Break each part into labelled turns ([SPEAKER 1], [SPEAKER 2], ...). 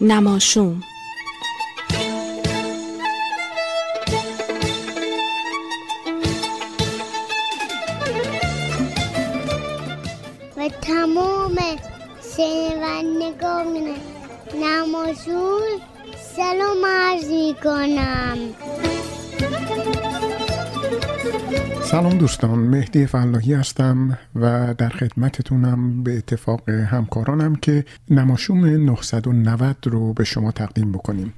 [SPEAKER 1] نماشوم.
[SPEAKER 2] و تمام شنوندگان نماشون سلام عرض می کنم
[SPEAKER 3] سلام دوستان مهدی فلاحی هستم و در خدمتتونم به اتفاق همکارانم که نماشوم 990 رو به شما تقدیم بکنیم.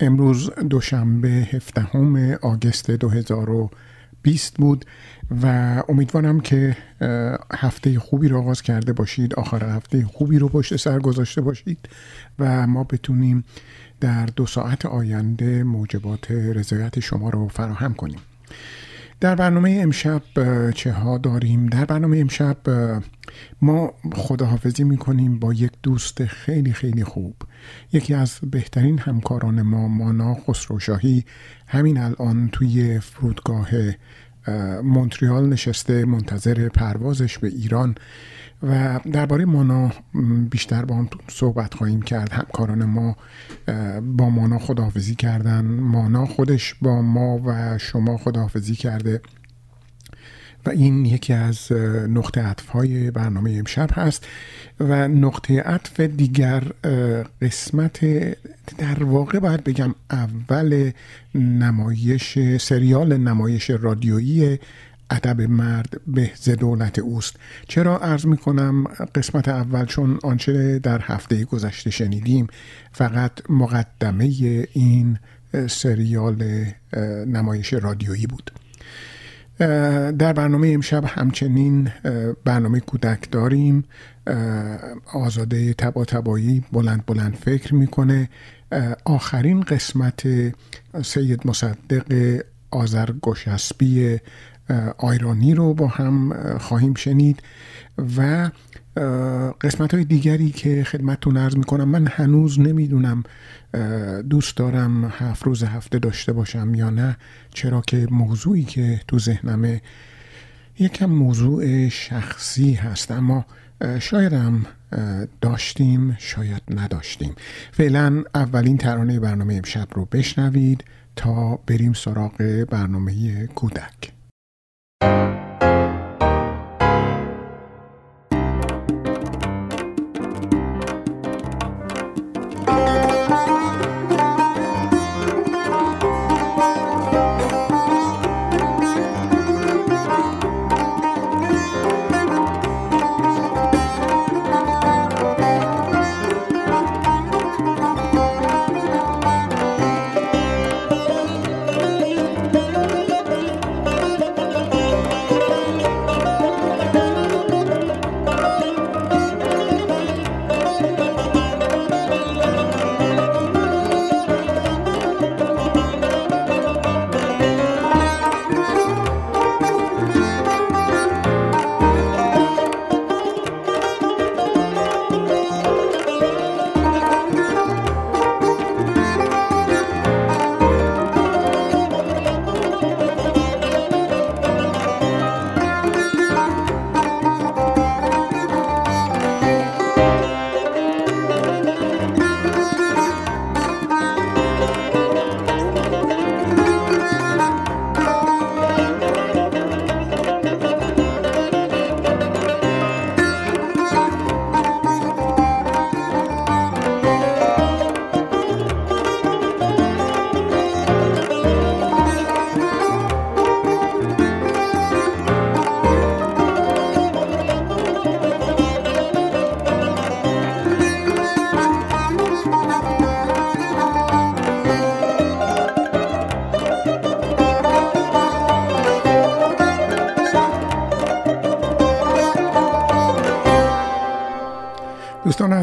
[SPEAKER 3] امروز دوشنبه 17 آگست 2020 بود و امیدوارم که هفته خوبی رو آغاز کرده باشید آخر هفته خوبی رو پشت سر گذاشته باشید و ما بتونیم در دو ساعت آینده موجبات رضایت شما رو فراهم کنیم. در برنامه امشب چه ها داریم؟ در برنامه امشب ما خداحافظی می‌کنیم با یک دوست خیلی خیلی خوب. یکی از بهترین همکاران ما مانا خسروشاهی همین الان توی فرودگاه مونتریال نشسته منتظر پروازش به ایران و درباره مانا بیشتر با هم صحبت خواهیم کرد. همکاران ما با مانا خداحافظی کردن. مانا خودش با ما و شما خداحافظی کرده. و این یکی از نقطه عطف های برنامه امشب هست و نقطه عطف دیگر قسمت در واقع باید بگم اول نمایش سریال نمایش رادیویی ادب مرد به دولت اوست. چرا عرض می کنم قسمت اول؟ چون آنچه در هفته گذشته شنیدیم فقط مقدمه این سریال نمایش رادیویی بود. در برنامه امشب همچنین برنامه کودک داریم. آزاده تبا تبایی بلند بلند فکر می‌کنه. آخرین قسمت سید مصدق آذر گشسبی آیرانی رو با هم خواهیم شنید. و قسمت های دیگری که خدمتتون ارز می‌کنم من هنوز نمی‌دونم دوست دارم هفت روز هفته داشته باشم یا نه چرا که موضوعی که تو ذهنمه یکم موضوع شخصی هست اما شایدم داشتیم شاید نداشتیم. فعلا اولین ترانه برنامه امشب رو بشنوید تا بریم سراغ برنامه کودک.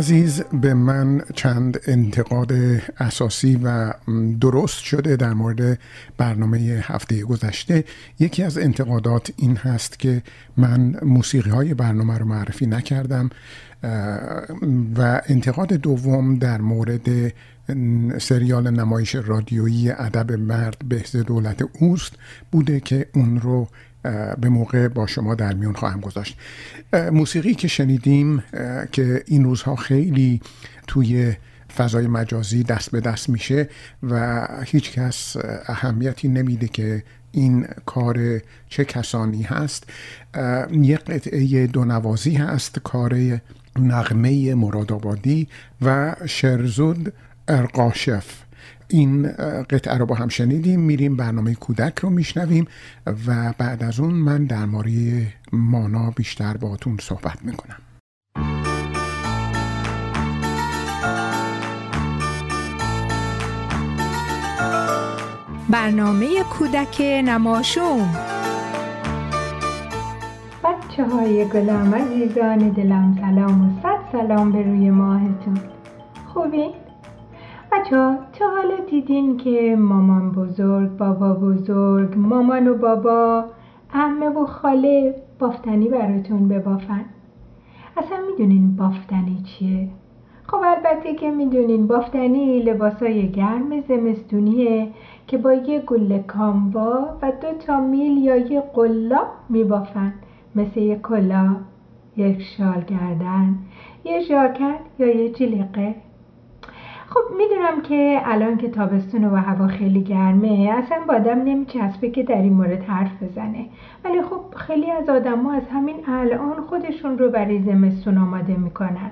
[SPEAKER 3] عزیز به من چند انتقاد اساسی و درست شده در مورد برنامه هفته گذشته. یکی از انتقادات این هست که من موسیقی های برنامه رو معرفی نکردم و انتقاد دوم در مورد سریال نمایش رادیویی ادب مرد بهز دولت اوست بوده که اون رو به موقع با شما در میون خواهم گذاشت. موسیقی که شنیدیم که این روزها خیلی توی فضای مجازی دست به دست میشه و هیچ کس اهمیتی نمیده که این کار چه کسانی هست. یک قطعه دو نوازی هست کار نغمه مرادآبادی و شرزود ارقاشف. این قطعه رو با هم شنیدیم میریم برنامه کودک رو میشنویم و بعد از اون من در مورد مانا بیشتر باتون صحبت می‌کنم.
[SPEAKER 4] برنامه کودک نماشوم.
[SPEAKER 5] بچه های گلم عزیزان دلم سلام و صد سلام به روی ماهتون. خوبی؟ بچه ها تا حالا دیدین که مامان بزرگ بابا بزرگ مامان و بابا امه و خاله بافتنی براتون ببافن. اصلا می‌دونین بافتنی چیه؟ خب البته که می‌دونین بافتنی لباسای گرم زمستونیه که با یه گل کامبا و دو تا میل یا یه قلاب میبافن. مثل یه کلا یک شال گردن یه ژاکت یا یه جلیقه خب می‌دونم که الان که تابستون و هوا خیلی گرمه اصلا با آدم نمیچسبه که در این مورد حرف بزنه. ولی خب خیلی از آدم از همین الان خودشون رو برای زمستون آماده می‌کنن.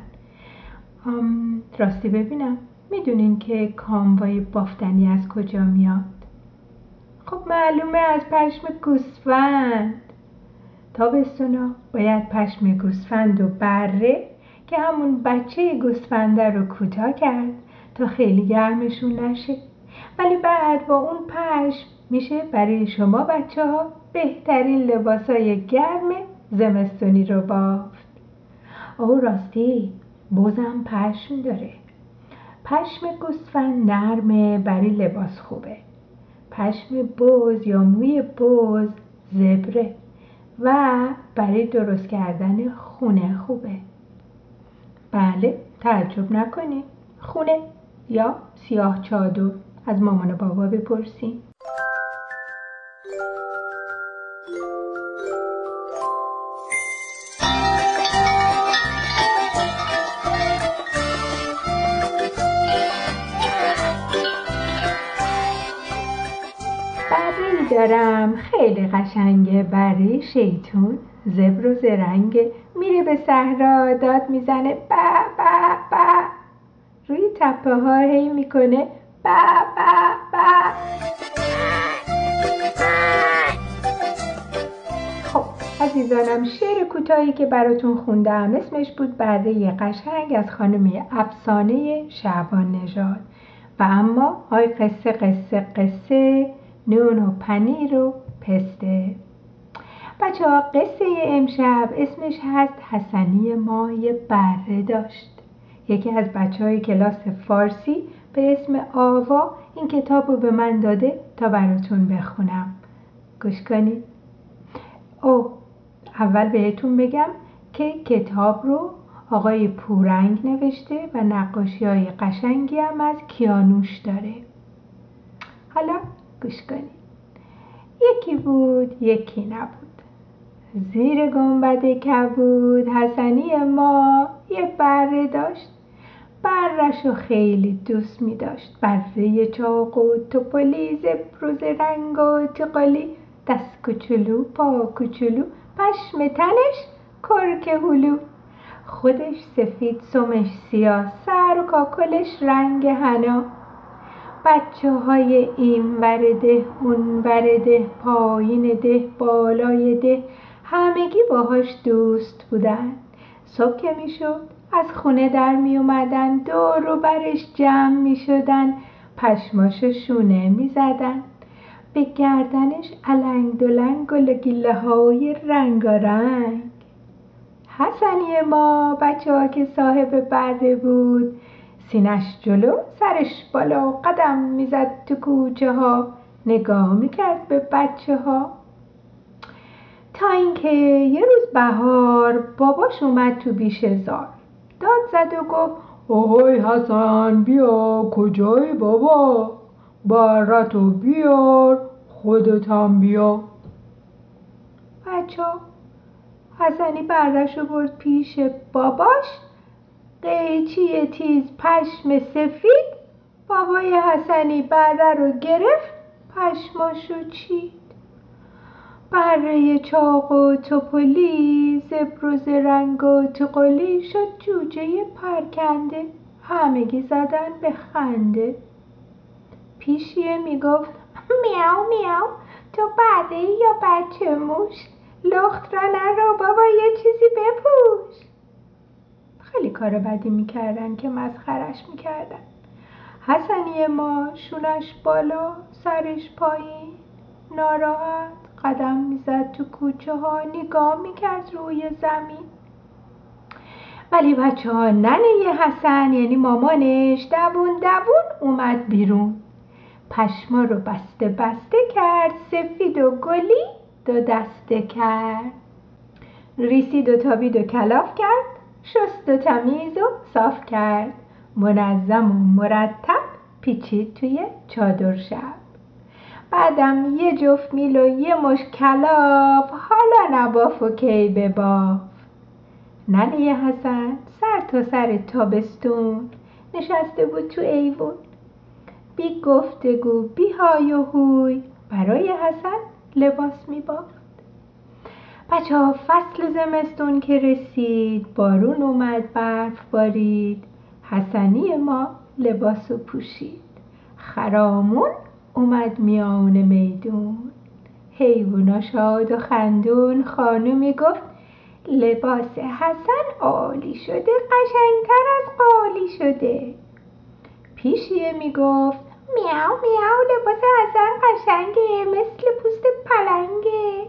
[SPEAKER 5] راستی ببینم. می‌دونین که کاموای بافتنی از کجا میاد؟ خب معلومه از پشم گوسفند. تابستونا باید پشم گوسفند و بره که همون بچه گوسفنده رو کوتاه کرد. تا خیلی گرمشون نشه. ولی بعد با اون پشم میشه برای شما بچه ها بهترین لباسای گرم زمستونی رو بافت. او راستی بزم پشم داره. پشم گوسفند نرمه برای لباس خوبه. پشم بز یا موی بز زبره و برای درست کردن خونه خوبه. بله تعجب نکنید خونه یا سیاه چادر. از مامان و بابا بپرسیم دارم خیلی قشنگه برای شیطون. زبر و زرنگ میره به صحرا داد می‌زنه با تپه ها هی می‌کنه با با با. خب عزیزانم شعر کوتاهی که براتون خوندم اسمش بود برده قشنگ از خانم افسانه شعبان نژاد. و اما های قصه قصه قصه نون و پنیر و پسته. بچه ها قصه امشب اسمش هست حسنی ما یه بره داشت. یکی از بچه های کلاس فارسی به اسم آوا این کتاب رو به من داده تا براتون بخونم. گوش کنید. او اول بهتون بگم که کتاب رو آقای پورنگ نوشته و نقاشی های قشنگی هم از کیانوش داره. حالا گوش کنید. یکی بود یکی نبود. زیر گنبد کبود حسنی ما یه بره داشت. برش خیلی دوست می داشت. بره چاق و توپلی زبروز رنگ و تقالی دست کوچولو پا کوچولو پشم تنش کرک هلو. خودش سفید سمش سیاه سر و کاکلش رنگ هنا بچه های این ورده اون ورده پایین ده بالای ده همگی باهاش دوست بودن. صبح که می‌شد از خونه در می اومدن دور و برش جمع می شدن پشماش شونه می زدن. به گردنش علنگ دلنگ و لگیله های رنگارنگ. حسنی ما بچه ها که صاحب بره بود. سینش جلو سرش بالا قدم می‌زد تو کوچه ها. نگاه می‌کرد به بچه ها تا اینکه یه روز بهار باباش اومد تو بیشهزار داد زد و گفت اوهای حسن بیا کجای بابا؟ براتو بیار خودت هم بیا. بچه حسنی بردش برد پیش باباش. قیچی تیز پشم سفید. بابای حسنی بره رو گرفت. پشماشو چید بره چاق و توپلی زبروز رنگ و تقلی شد جوجه پرکنده همگی زدن به خنده. پیشیه می‌گفت میاو میاو تو بره یا بچه موش؟ لخت را نرو بابا یه چیزی بپوش. خیلی کار بدی می‌کردن که مسخرش می‌کردن. حسنی ما شونش بالا سرش پایین ناراحت. قدم می‌زد تو کوچه ها نگاه می‌کرد روی زمین. ولی بچه ها ننه حسن یعنی مامانش دوون دوون اومد بیرون. پشما رو بسته بسته کرد سفید و گلی دو دسته کرد. ریسید و تابید و کلاف کرد شست و تمیز و صاف کرد. منظم و مرتب پیچید توی چادر شب. بعدم یه جفت میل و یه مش کلاف حالا نباف و کی بباف. ننه حسن سر تا سر تابستون. نشسته بود تو ایوون. بی گفتگو بی های و هوی. برای حسن لباس می بافت بچه ها فصل زمستون که رسید. بارون اومد برف بارید. حسنی ما لباس و پوشید. خرامون اومد میان میدون. حیوونا شاد و خندون خانومی گفت لباس حسن عالی شده قشنگتر از قالی شده. پیشیه می‌گفت میاو میاو لباس حسن قشنگه مثل پوست پلنگه.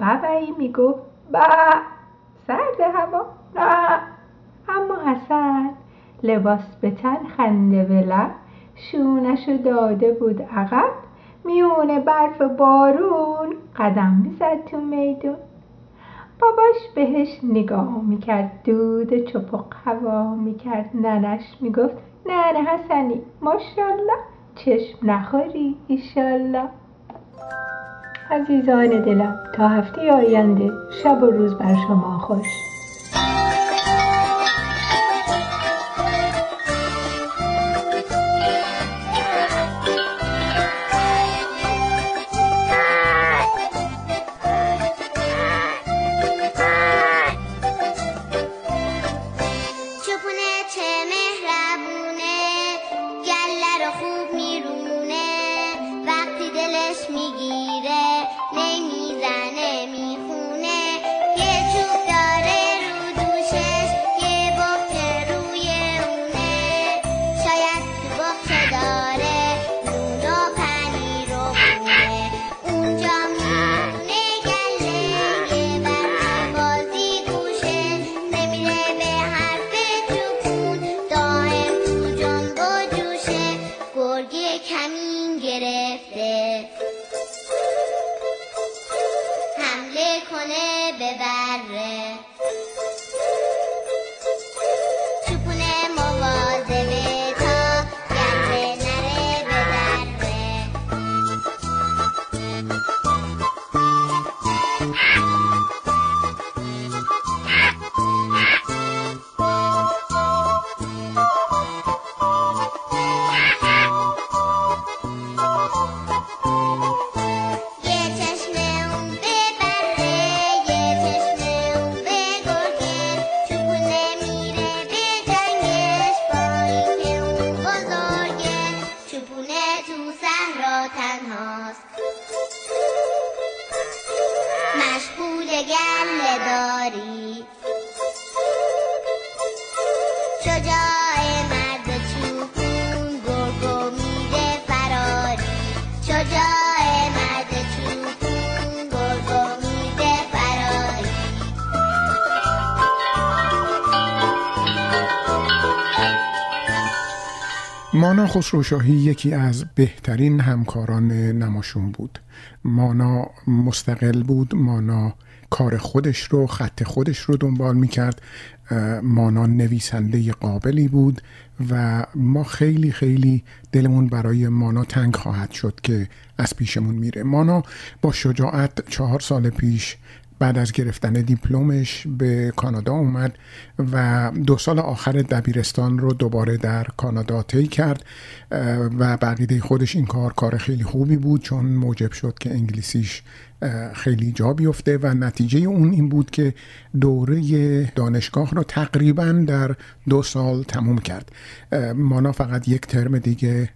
[SPEAKER 5] بابایی می‌گفت با سرد هوا نه اما حسن لباس به تن خنده به لب شونشو داده بود عقب میونه برف بارون قدم می‌زد تو میدون. باباش بهش نگاه می‌کرد دود چپق هوا می‌کرد. ننش می‌گفت ننه حسنی ماشالله چشم نخوری ایشالله عزیزان دلم تا هفته آینده شب و روز بر شما خوش.
[SPEAKER 6] گله داری. شجاع مرد چوپون گرگو میده فراری. شجاع مرد چوپون گرگو میده فراری.
[SPEAKER 3] مانا خسروشاهی یکی از بهترین همکاران نماشون بود. مانا مستقل بود مانا کار خودش رو خط خودش رو دنبال می‌کرد. مانا نویسنده قابلی بود و ما خیلی خیلی دلمون برای مانا تنگ خواهد شد که از پیشمون میره. مانا با شجاعت چهار سال پیش بعد از گرفتن دیپلمش به کانادا اومد و دو سال آخر دبیرستان رو دوباره در کانادا طی کرد. و بقیده خودش این کار کار خیلی خوبی بود چون موجب شد که انگلیسیش خیلی جا بیفته و نتیجه اون این بود که دوره دانشگاه رو تقریبا در دو سال تموم کرد. مانا فقط یک ترم دیگه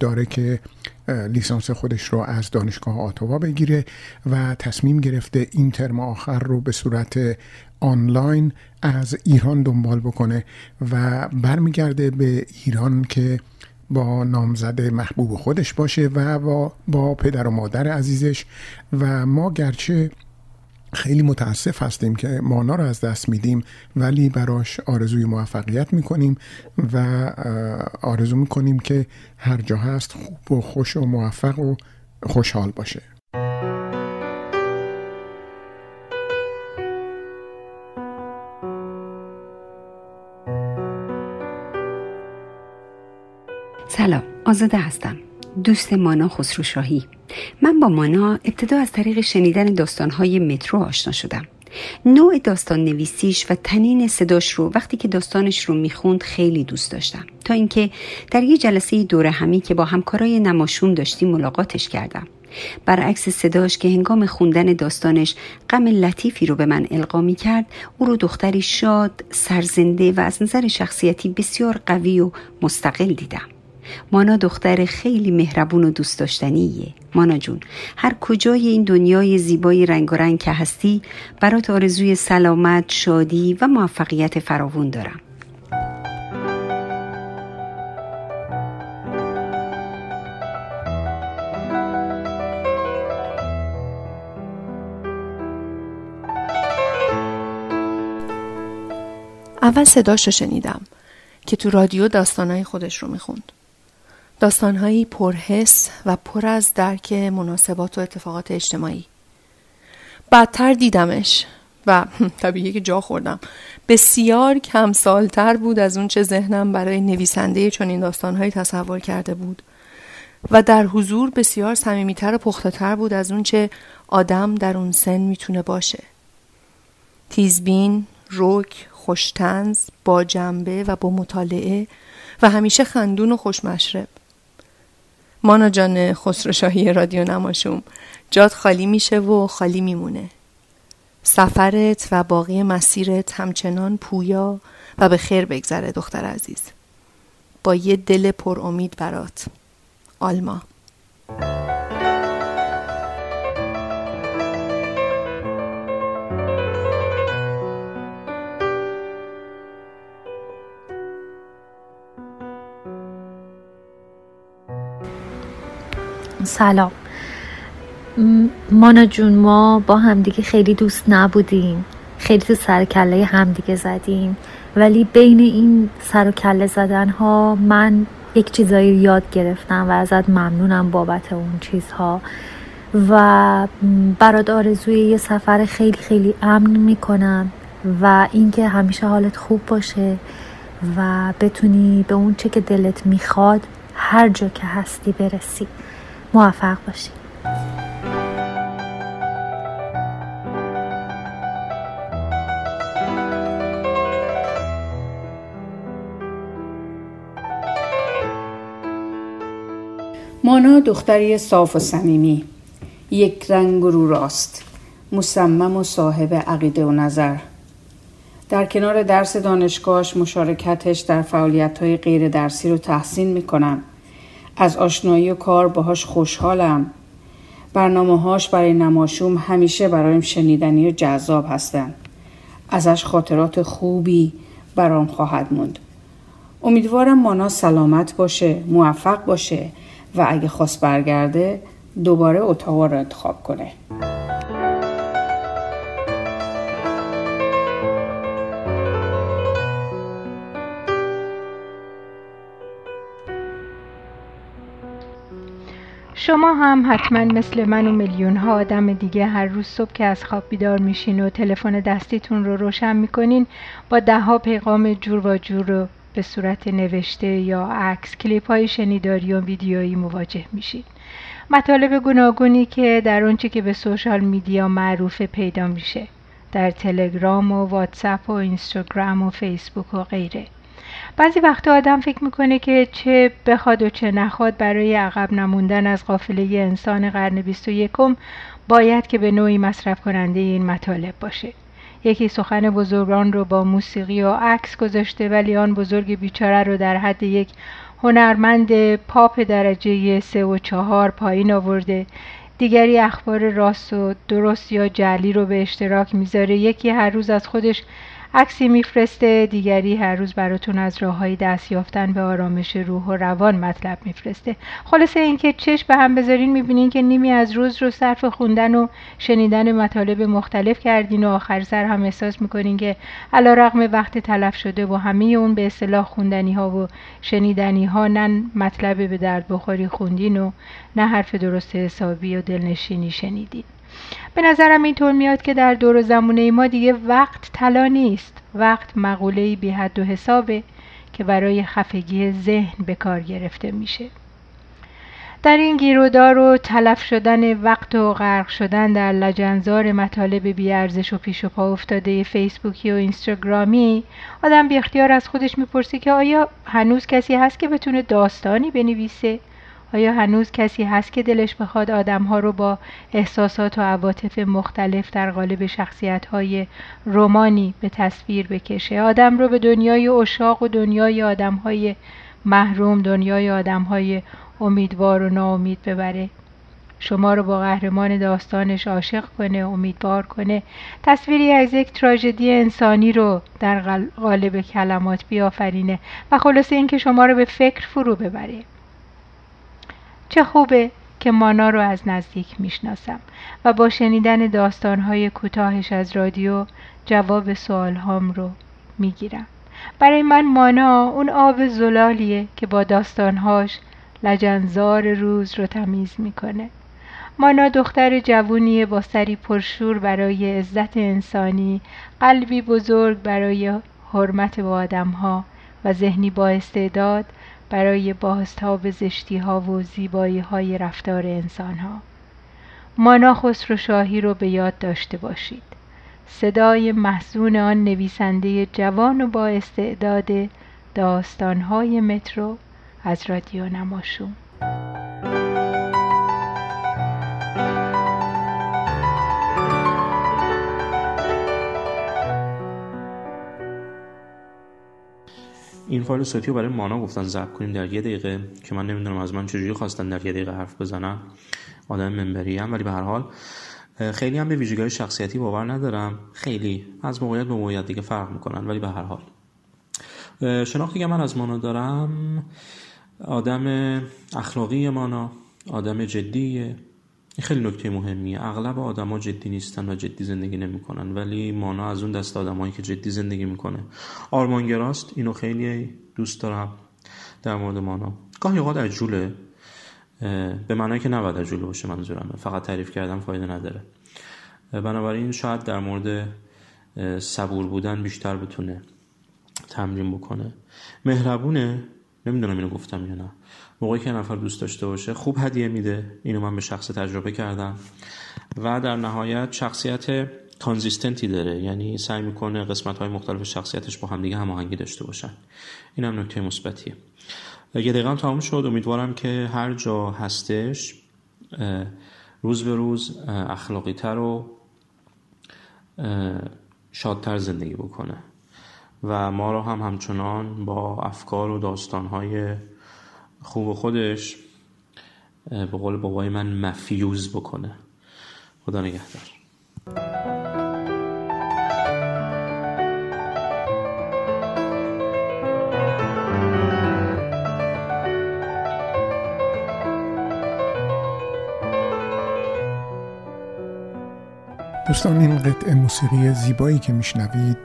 [SPEAKER 3] داره که لیسانس خودش رو از دانشگاه آتوا بگیره و تصمیم گرفته این ترم آخر رو به صورت آنلاین از ایران دنبال بکنه و برمیگرده به ایران که با نامزد محبوب خودش باشه و با, پدر و مادر عزیزش و ما گرچه خیلی متاسف هستیم که مانا رو از دست میدیم ولی براش آرزوی موفقیت می‌کنیم و آرزو می‌کنیم که هر جا هست خوب و خوش و موفق و خوشحال باشه.
[SPEAKER 7] سلام آزاده هستم. دوست مانا خسروشاهی. من با مانا ابتدا از طریق شنیدن داستانهای مترو آشنا شدم. نوع داستان نویسیش و تنین صداش رو وقتی که داستانش رو می‌خوند خیلی دوست داشتم. تا اینکه در یه جلسه دوره همی که با همکارای نماشون داشتیم ملاقاتش کردم. برعکس صداش که هنگام خوندن داستانش غم لطیفی رو به من القا می کرد او رو دختری شاد، سرزنده و از نظر شخصیتی بسیار قوی و مستقل دیدم. مانا دختر خیلی مهربون و دوست داشتنیه. مانا جون هر کجای این دنیای زیبای رنگ و رنگ که هستی برات آرزوی سلامت شادی و موفقیت فراوون دارم.
[SPEAKER 8] اول صداش رو شنیدم که تو رادیو داستانهای خودش رو می‌خوند. داستانهایی پرحس و پر از درک مناسبات و اتفاقات اجتماعی. بعدتر دیدمش و طبیعیه که جا خوردم. بسیار کم سالتر بود از اون چه ذهنم برای نویسنده چون این داستانهایی تصور کرده بود. و در حضور بسیار صمیمیتر و پختهتر بود از اون چه آدم در اون سن می‌تونه باشه. تیزبین، روک، خوشتنز، با جنبه و با مطالعه و همیشه خندون و خوشمشرب. مانا جان خسروشاهی رادیو نماشوم. جات خالی میشه و خالی میمونه. سفرت و باقی مسیرت همچنان پویا و به خیر بگذره دختر عزیز. با یه دل پر امید برات. آلما.
[SPEAKER 9] سلام. مانا جون ما با همدیگه خیلی دوست نبودیم. خیلی تو سر کله همدیگه زدیم. ولی بین این سر و کله زدن ها من یک چیزایی یاد گرفتم و ازت ممنونم بابت اون چیزها. و برات آرزوی یه سفر خیلی خیلی امن می‌کنم و اینکه همیشه حالت خوب باشه و بتونی به اون چه که دلت می‌خواد هر جا که هستی برسی. موفق باشی.
[SPEAKER 10] مانا دختری صاف و صمیمی. یک رنگ و رو راست. مصمم و صاحب عقیده و نظر. در کنار درس دانشگاهش مشارکتش در فعالیت های غیر درسی رو تحسین می‌کنم. از آشنایی و کار باهاش خوشحالم. برنامه هاش برای نماشوم همیشه برایم شنیدنی و جذاب هستن. ازش خاطرات خوبی برام خواهد موند. امیدوارم مانا سلامت باشه موفق باشه و اگه خواست برگرده دوباره اتاق رو انتخاب کنه.
[SPEAKER 5] شما هم حتما مثل من و میلیون ها آدم دیگه هر روز صبح که از خواب بیدار میشین و تلفن دستیتون رو روشن می‌کنین با ده ها پیغام جور و جور رو به صورت نوشته یا عکس کلیپ های شنیداری و ویدیویی مواجه میشین. مطالب گوناگونی که در اونچه که به سوشال میدیا معروف پیدا میشه در تلگرام و واتساپ و اینستاگرام و فیسبوک و غیره. بعضی وقتا آدم فکر می‌کنه که چه بخواد و چه نخواد برای عقب نموندن از قافله انسان قرن 21 باید که به نوعی مصرف کننده این مطالب باشه. یکی سخن بزرگان رو با موسیقی و عکس گذاشته ولی آن بزرگ بیچاره رو در حد یک هنرمند پاپ درجه سه و چهار پایین آورده. دیگری اخبار راست و درست یا جعلی رو به اشتراک می‌ذاره. یکی هر روز از خودش عکسی میفرسته دیگری هر روز براتون از راه های دست یافتن به آرامش روح و روان مطلب میفرسته. خلاصه اینکه چشم به هم بذارین می‌بینین که نیمی از روز رو صرف خوندن و شنیدن مطالب مختلف کردین و آخر سر هم احساس می‌کنین که علا رقم وقت تلف شده و همه اون به اصطلاح خوندنی ها و شنیدنی ها نه مطلب به درد بخوری خوندین و نه حرف درست حسابی و دلنشینی شنیدین. به نظرم اینطور میاد که در دور زمونه ما دیگه وقت طلا نیست. وقت مقوله بی حد و حسابه که برای خفگی ذهن به کار گرفته میشه. در این گیرودار و تلف شدن وقت و غرق شدن در لجنزار مطالب بیارزش و پیش و پا افتاده فیسبوکی و اینستاگرامی آدم بی اختیار از خودش می‌پرسه که آیا هنوز کسی هست که بتونه داستانی بنویسه؟ آیا هنوز کسی هست که دلش بخواد آدمها رو با احساسات و عواطف مختلف در قالب شخصیت های رومانی به تصویر بکشه؟ آدم رو به دنیای اشاق و دنیای آدم های محروم دنیای آدم های امیدوار و ناامید ببره. شما رو با قهرمان داستانش عاشق کنه امیدوار کنه. تصویری از یک تراژدی انسانی رو در قالب کلمات بیافرینه و خلاصه اینکه شما رو به فکر فرو ببره. چه خوبه که مانا رو از نزدیک می‌شناسم و با شنیدن داستانهای کوتاهش از رادیو جواب سوالهام رو می‌گیرم. برای من مانا اون آب زلالیه که با داستانهاش لجنزار روز رو تمیز می‌کنه. مانا دختر جوونیه با سری پرشور برای عزت انسانی قلبی بزرگ برای حرمت با آدمها و ذهنی با استعداد برای بازتاب زشتی ها و زیبایی های رفتار انسان ها مانا خسرو شاهی رو به یاد داشته باشید. صدای محزون آن نویسنده جوان و با استعداد داستانهای مترو از رادیو نماشون
[SPEAKER 11] این فایل صوتی رو برای مانا گفتن ضبط کنیم در یه دقیقه که من نمی‌دونم از من چجوری خواستن در یه دقیقه حرف بزنم آدم منبری هم ولی به هر حال خیلی هم به ویژگی شخصیتی باور ندارم. خیلی از موقعیت به موقعیت دیگه فرق می‌کنن ولی به هر حال. شناختی که من از مانا دارم آدم اخلاقی مانا آدم جدیه. این خیلی نکته مهمیه. اغلب آدما جدی نیستن و جدی زندگی نمی‌کنن ولی مانا از اون دست آدمایی که جدی زندگی می‌کنه. آرمانگراست اینو خیلی دوست دارم در مورد مانا. گاهی اوقات عجوله. به معنی که نباید عجوله باشه منظورم. فقط تعریف کردم فایده نداره. بنابراین شاید در مورد صبور بودن بیشتر بتونه تمرین بکنه. مهربونه. نمی‌دونم اینو گفتم یا نه. موقعی که نفر دوست داشته باشه خوب هدیه میده. اینو من به شخص تجربه کردم. و در نهایت شخصیت کانزیستنتی داره. یعنی سعی می‌کنه قسمت های مختلف شخصیتش با همدیگه هماهنگی داشته باشن. این هم نکته مثبتیه. یه دقیقه تمام شد. امیدوارم که هر جا هستش روز به روز اخلاقی تر و شادتر زندگی بکنه. و ما رو هم همچنان با افکار و داستانهای خوب خودش به قول بابای من مفیوز بکنه. خدا نگهدار.
[SPEAKER 3] دوستان این قطعه موسیقی زیبایی که میشنوید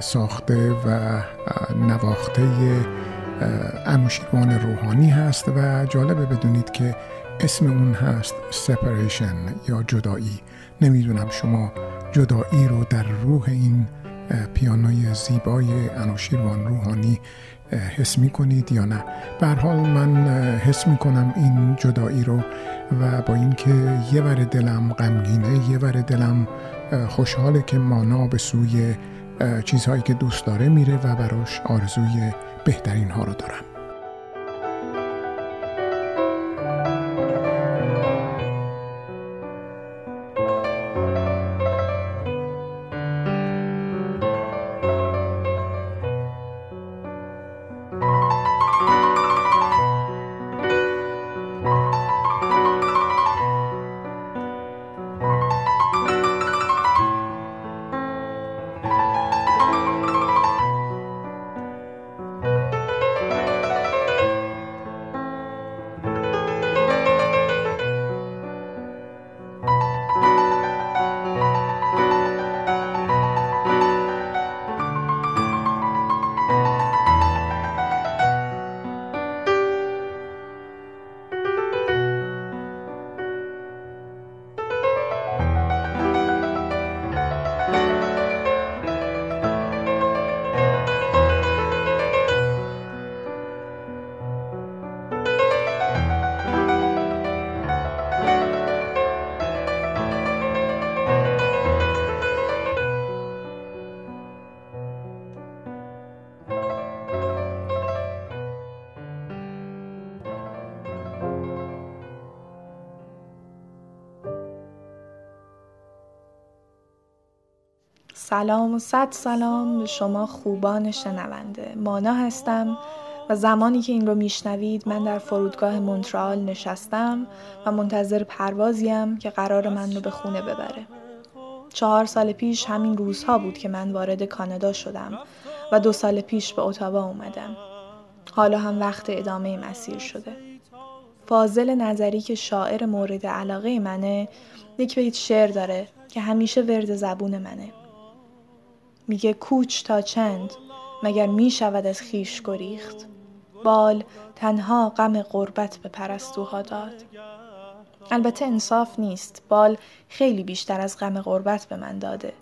[SPEAKER 3] ساخته و نواخته اموشیروان روحانی هست و جالبه بدونید که اسم اون هست سپریشن یا جدایی. نمی‌دونم شما جدایی رو در روح این پیانوی زیبای انوشیروان روحانی حس می کنید یا نه. به حال من حس می کنم این جدایی رو و با اینکه یه ور دلم غمگینه یه ور دلم خوشحاله که مانا به سوی چیزهایی که دوست داره میره و براش آرزوی بهترین ها رو دارم.
[SPEAKER 12] سلام و صد سلام به شما خوبان شنونده. مانا هستم و زمانی که این رو میشنوید من در فرودگاه مونترال نشستم و منتظر پروازیم که قرار من رو به خونه ببره. چهار سال پیش همین روزها بود که من وارد کانادا شدم و دو سال پیش به اتاوا اومدم. حالا هم وقت ادامه مسیر شده. فاضل نظری که شاعر مورد علاقه منه یک بیت شعر داره که همیشه ورد زبون منه. میگه کوچ تا چند مگر می شود از خیش گریخت؟ بال تنها غم غربت به پرستوها داد. البته انصاف نیست بال خیلی بیشتر از غم غربت به من داده.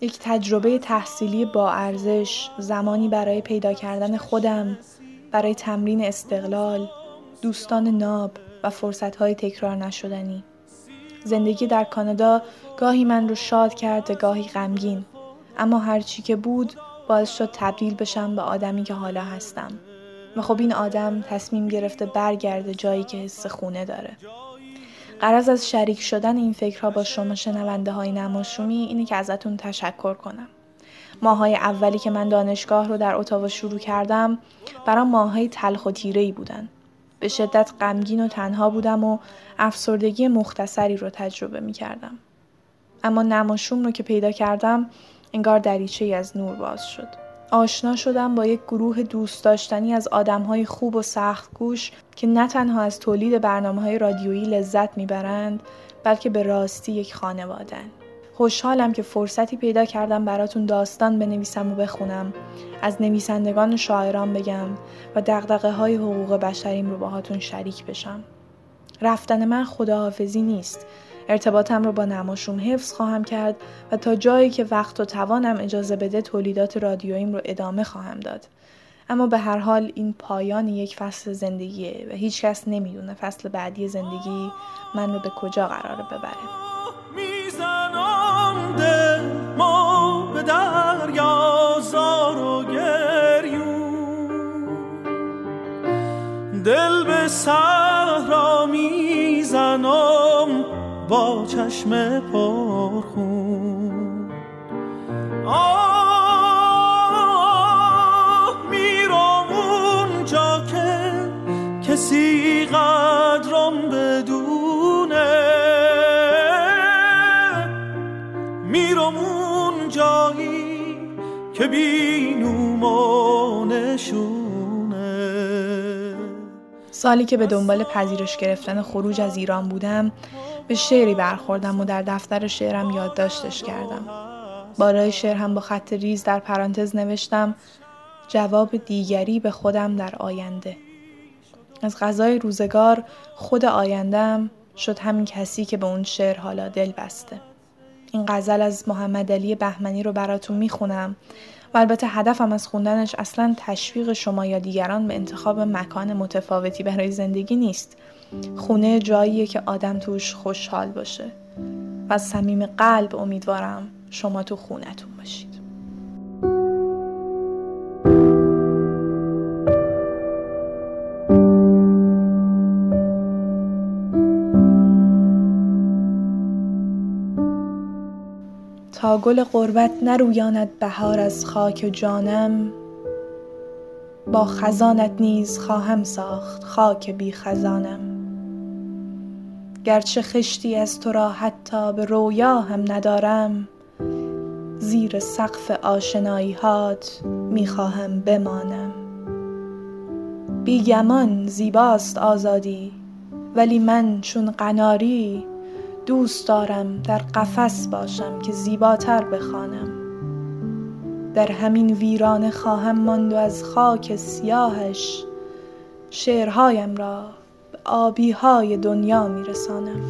[SPEAKER 12] یک تجربه تحصیلی با ارزش زمانی برای پیدا کردن خودم برای تمرین استقلال دوستان ناب و فرصتهای تکرار نشدنی. زندگی در کانادا گاهی من رو شاد کرد گاهی غمگین. اما هرچی که بود باعث شد تبدیل بشم به آدمی که حالا هستم. و خب این آدم تصمیم گرفته برگرده جایی که حس خونه داره. قرض از شریک شدن این فکرها با شما شنونده های نماشومی اینه که ازتون تشکر کنم. ماهای اولی که من دانشگاه رو در اتاوا شروع کردم برام ماهای تلخ و تیره ای بودن. به شدت غمگین و تنها بودم و افسردگی مختصری رو تجربه می کردم. اما نماشوم رو که پیدا کردم انگار دریچه ای از نور باز شد. آشنا شدم با یک گروه دوست داشتنی از های خوب و سخت گوش که نه تنها از تولید برنامه های رادیویی لذت می‌برند بلکه به راستی یک خانوادن. خوشحالم که فرصتی پیدا کردم براتون داستان بنویسم و بخونم از نویسندگان و شاعران بگم و دقدقه های حقوق بشریم رو باهاتون شریک بشم رفتن من خداحافظی نیست ارتباطم رو با نماشوم حفظ خواهم کرد و تا جایی که وقت و توانم اجازه بده تولیدات رادیوییم رو ادامه خواهم داد. اما به هر حال این پایان یک فصل زندگیه و هیچ کس نمی‌دونه فصل بعدی زندگی من رو به کجا قرار ببره. می‌زنم دل ما به دریا زار و دل به می‌زنم با چشم پرخون. آه میرم اونجا که کسی قدرم بدونه. میرم اون جایی که بینومانشونه سالی که به دنبال پذیرش گرفتن خروج از ایران بودم به شعری برخوردم و در دفتر شعرم یادداشتش کردم. بالای شعر هم با خط ریز در پرانتز نوشتم جواب دیگری به خودم در آینده. از غذای روزگار خود آیندم شد همین کسی که به اون شعر حالا دل بسته این غزل از محمد علی بهمنی رو براتون می‌خونم و البته هدفم از خوندنش اصلا تشویق شما یا دیگران به انتخاب مکان متفاوتی برای زندگی نیست خونه جاییه که آدم توش خوشحال باشه. و صمیم قلب امیدوارم شما تو خونتون باشید. تا گل قربت نرویاند بهار از خاک جانم با خزانت نیز خواهم ساخت خاک بی خزانم. گرچه خشتی از تو را حتی به رویا هم ندارم زیر سقف آشنایی هات می‌خواهم بمانم. بیگمان زیباست آزادی ولی من چون قناری دوست دارم در قفس باشم که زیباتر بخوانم. در همین ویرانه خواهم ماند و از خاک سیاهش شعرهایم را آبیهای دنیا میرسانم.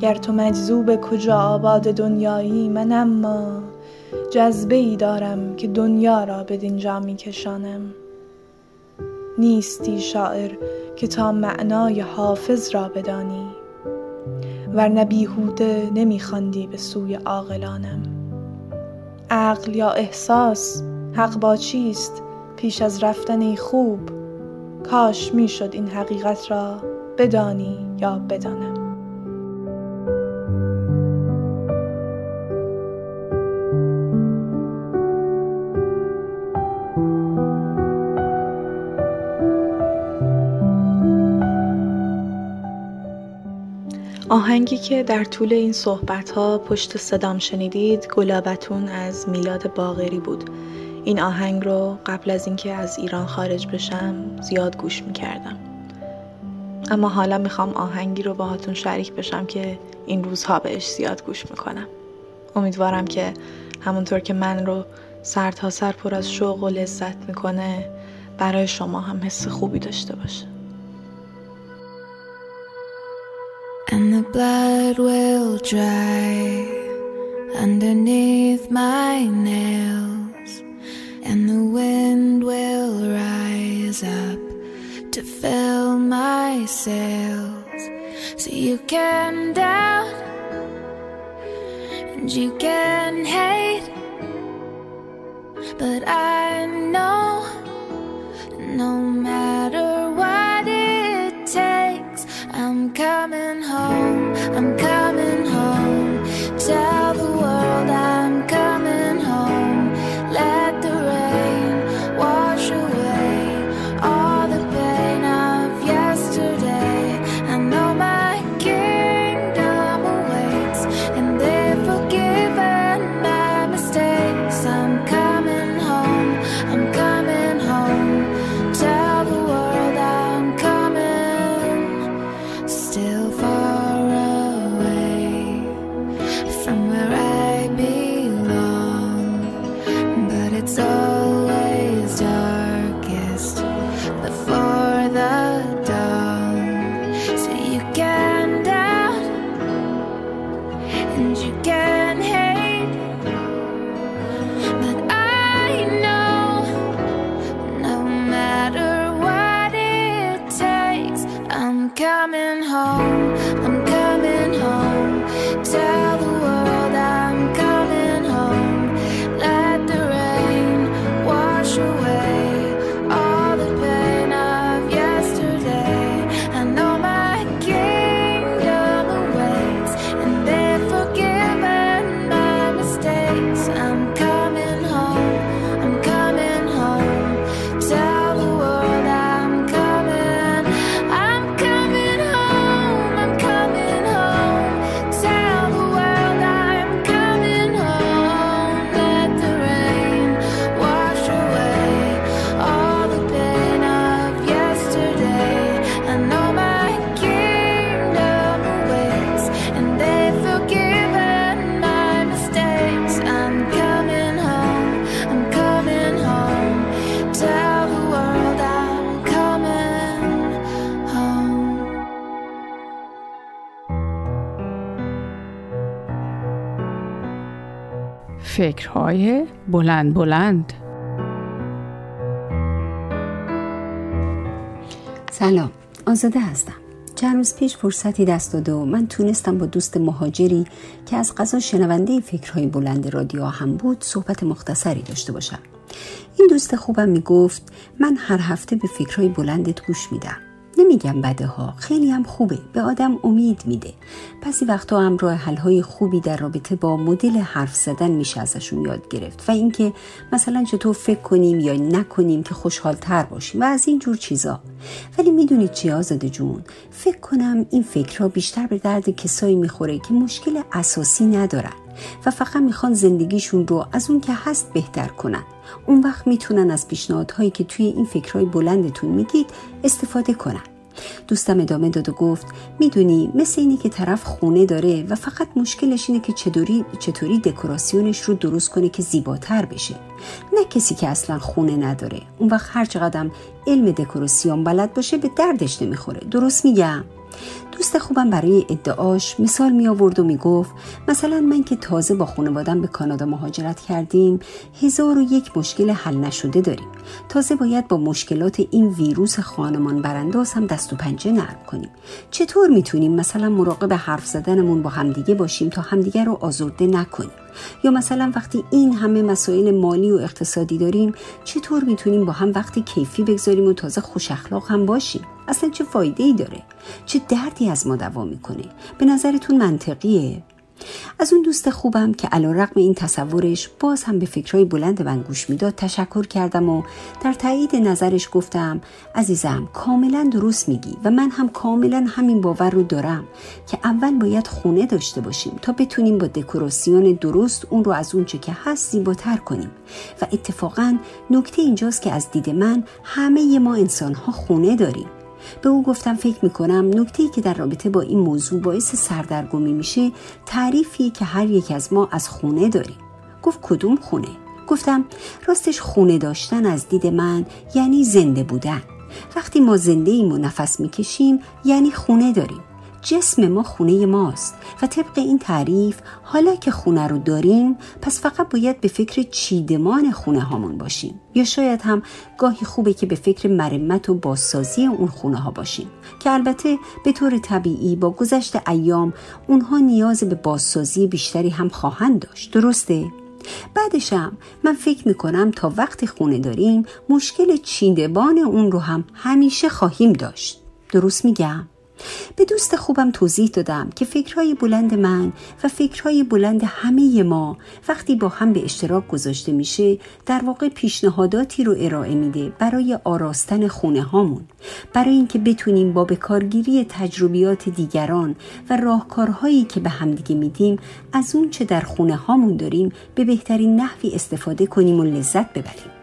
[SPEAKER 12] گر تو مجذوب کجا آباد دنیایی من اما جذبه ای دارم که دنیا را به دینجا می کشانم نیستی شاعر که تا معنای حافظ را بدانی ورنه بیهوده نمیخواندی به سوی عاقلانم. عقل یا احساس حق با چیست پیش از رفتن ای خوب؟ کاش می‌شد این حقیقت را بدانی یا بدانم. آهنگی که در طول این صحبت ها پشت صدام شنیدید گلابتون از میلاد باغری بود. این آهنگ رو قبل از اینکه از ایران خارج بشم زیاد گوش می‌کردم. اما حالا می‌خوام آهنگی رو باهاتون شریک بشم که این روزها بهش زیاد گوش می‌کنم. امیدوارم که همونطور که من رو سر تا سر پر از شوق و لذت می‌کنه برای شما هم حس خوبی داشته باشه.
[SPEAKER 13] And the blood will dry underneath my nails, and the wind will rise up to fill my sails. So you can doubt and you can hate, but I know no matter
[SPEAKER 10] فکرهای بلند بلند.
[SPEAKER 7] سلام آزاده هستم. چند روز پیش فرصتی دست داده و من تونستم با دوست مهاجری که از قضا شنونده فکرهای بلند رادیو هم بود صحبت مختصری داشته باشم. این دوست خوبم می‌گفت من هر هفته به فکرهای بلندت گوش میدم. نمیگم بده ها خیلی هم خوبه. به آدم امید میده. پسی وقتا هم راه حل خوبی در رابطه با مدل حرف زدن میشه ازشون یاد گرفت و اینکه مثلا چطور فکر کنیم یا نکنیم که خوشحال تر باشیم و از این جور چیزا. ولی می‌دونید چی آزاده جون؟ فکر کنم این فکرها بیشتر به درد کسایی می‌خوره که مشکل اساسی ندارن و فقط می‌خوان زندگیشون رو از اون که هست بهتر کنن. اون وقت می‌تونن از پیشنهادهایی که توی این فکرهای بلندتون میگید استفاده کنن. دوستم ادامه داد و گفت می‌دونی مثل اینه که طرف خونه داره و فقط مشکلش اینه که چطوری, چطوری دکوراسیونش رو درست کنه که زیباتر بشه. نه کسی که اصلا خونه نداره. اون وقت هر چقدر علم دکوراسیون بلد باشه به دردش نمی‌خوره. درست میگم؟ دوست خوبم برای ادعاش مثال می آورد و می گفت مثلا من که تازه با خانوادم به کانادا مهاجرت کردیم هزار و یک مشکل حل نشده داریم. تازه باید با مشکلات این ویروس خانمان برانداز هم دست و پنجه نرم کنیم. چطور می‌تونیم مثلا مراقب حرف زدنمون با همدیگه باشیم تا همدیگه رو آزرده نکنیم؟ یا مثلا وقتی این همه مسائل مالی و اقتصادی داریم چطور می‌تونیم با هم وقتی کیفی بگذاریم و تازه خوش اخلاق هم باشیم؟ اصلا چه فایده ای داره؟ چه دردی از ما دوا می‌کنه؟ به نظرتون منطقیه؟ از اون دوست خوبم که علا رقم این تصورش باز هم به فکرهای بلند من گوش می‌داد تشکر کردم و در تایید نظرش گفتم عزیزم کاملا درست میگی و من هم کاملا همین باور رو دارم که اول باید خونه داشته باشیم تا بتونیم با دکوراسیون درست اون رو از اون چه که هست زیباتر کنیم. و اتفاقا نکته اینجاست که از دید من همه ما انسان ها خونه داریم. به او گفتم فکر می‌کنم نکته که در رابطه با این موضوع باعث سردرگمی میشه تعریفی که هر یک از ما از خونه داریم. گفت کدوم خونه؟ گفتم راستش خونه داشتن از دید من یعنی زنده بودن. وقتی ما زنده ایم و نفس می‌کشیم یعنی خونه داریم. جسم ما خونه ماست و طبق این تعریف حالا که خونه رو داریم پس فقط باید به فکر چیدمان خونه هامون باشیم یا شاید هم گاهی خوبه که به فکر مرمت و بازسازی اون خونه ها باشیم که البته به طور طبیعی با گذشت ایام اونها نیاز به بازسازی بیشتری هم خواهند داشت درسته؟ بعدشم من فکر می‌کنم تا وقت خونه داریم مشکل چیدبان اون رو هم همیشه خواهیم داشت درست میگم؟ به دوست خوبم توضیح دادم که فکرهای بلند من و فکرهای بلند همه ما وقتی با هم به اشتراک گذاشته میشه در واقع پیشنهاداتی رو ارائه میده برای آراستن خونه هامون. برای اینکه بتونیم با بکارگیری تجربیات دیگران و راهکارهایی که به همدیگه میدیم از اون چه در خونه هامون داریم به بهترین نحوی استفاده کنیم و لذت ببریم.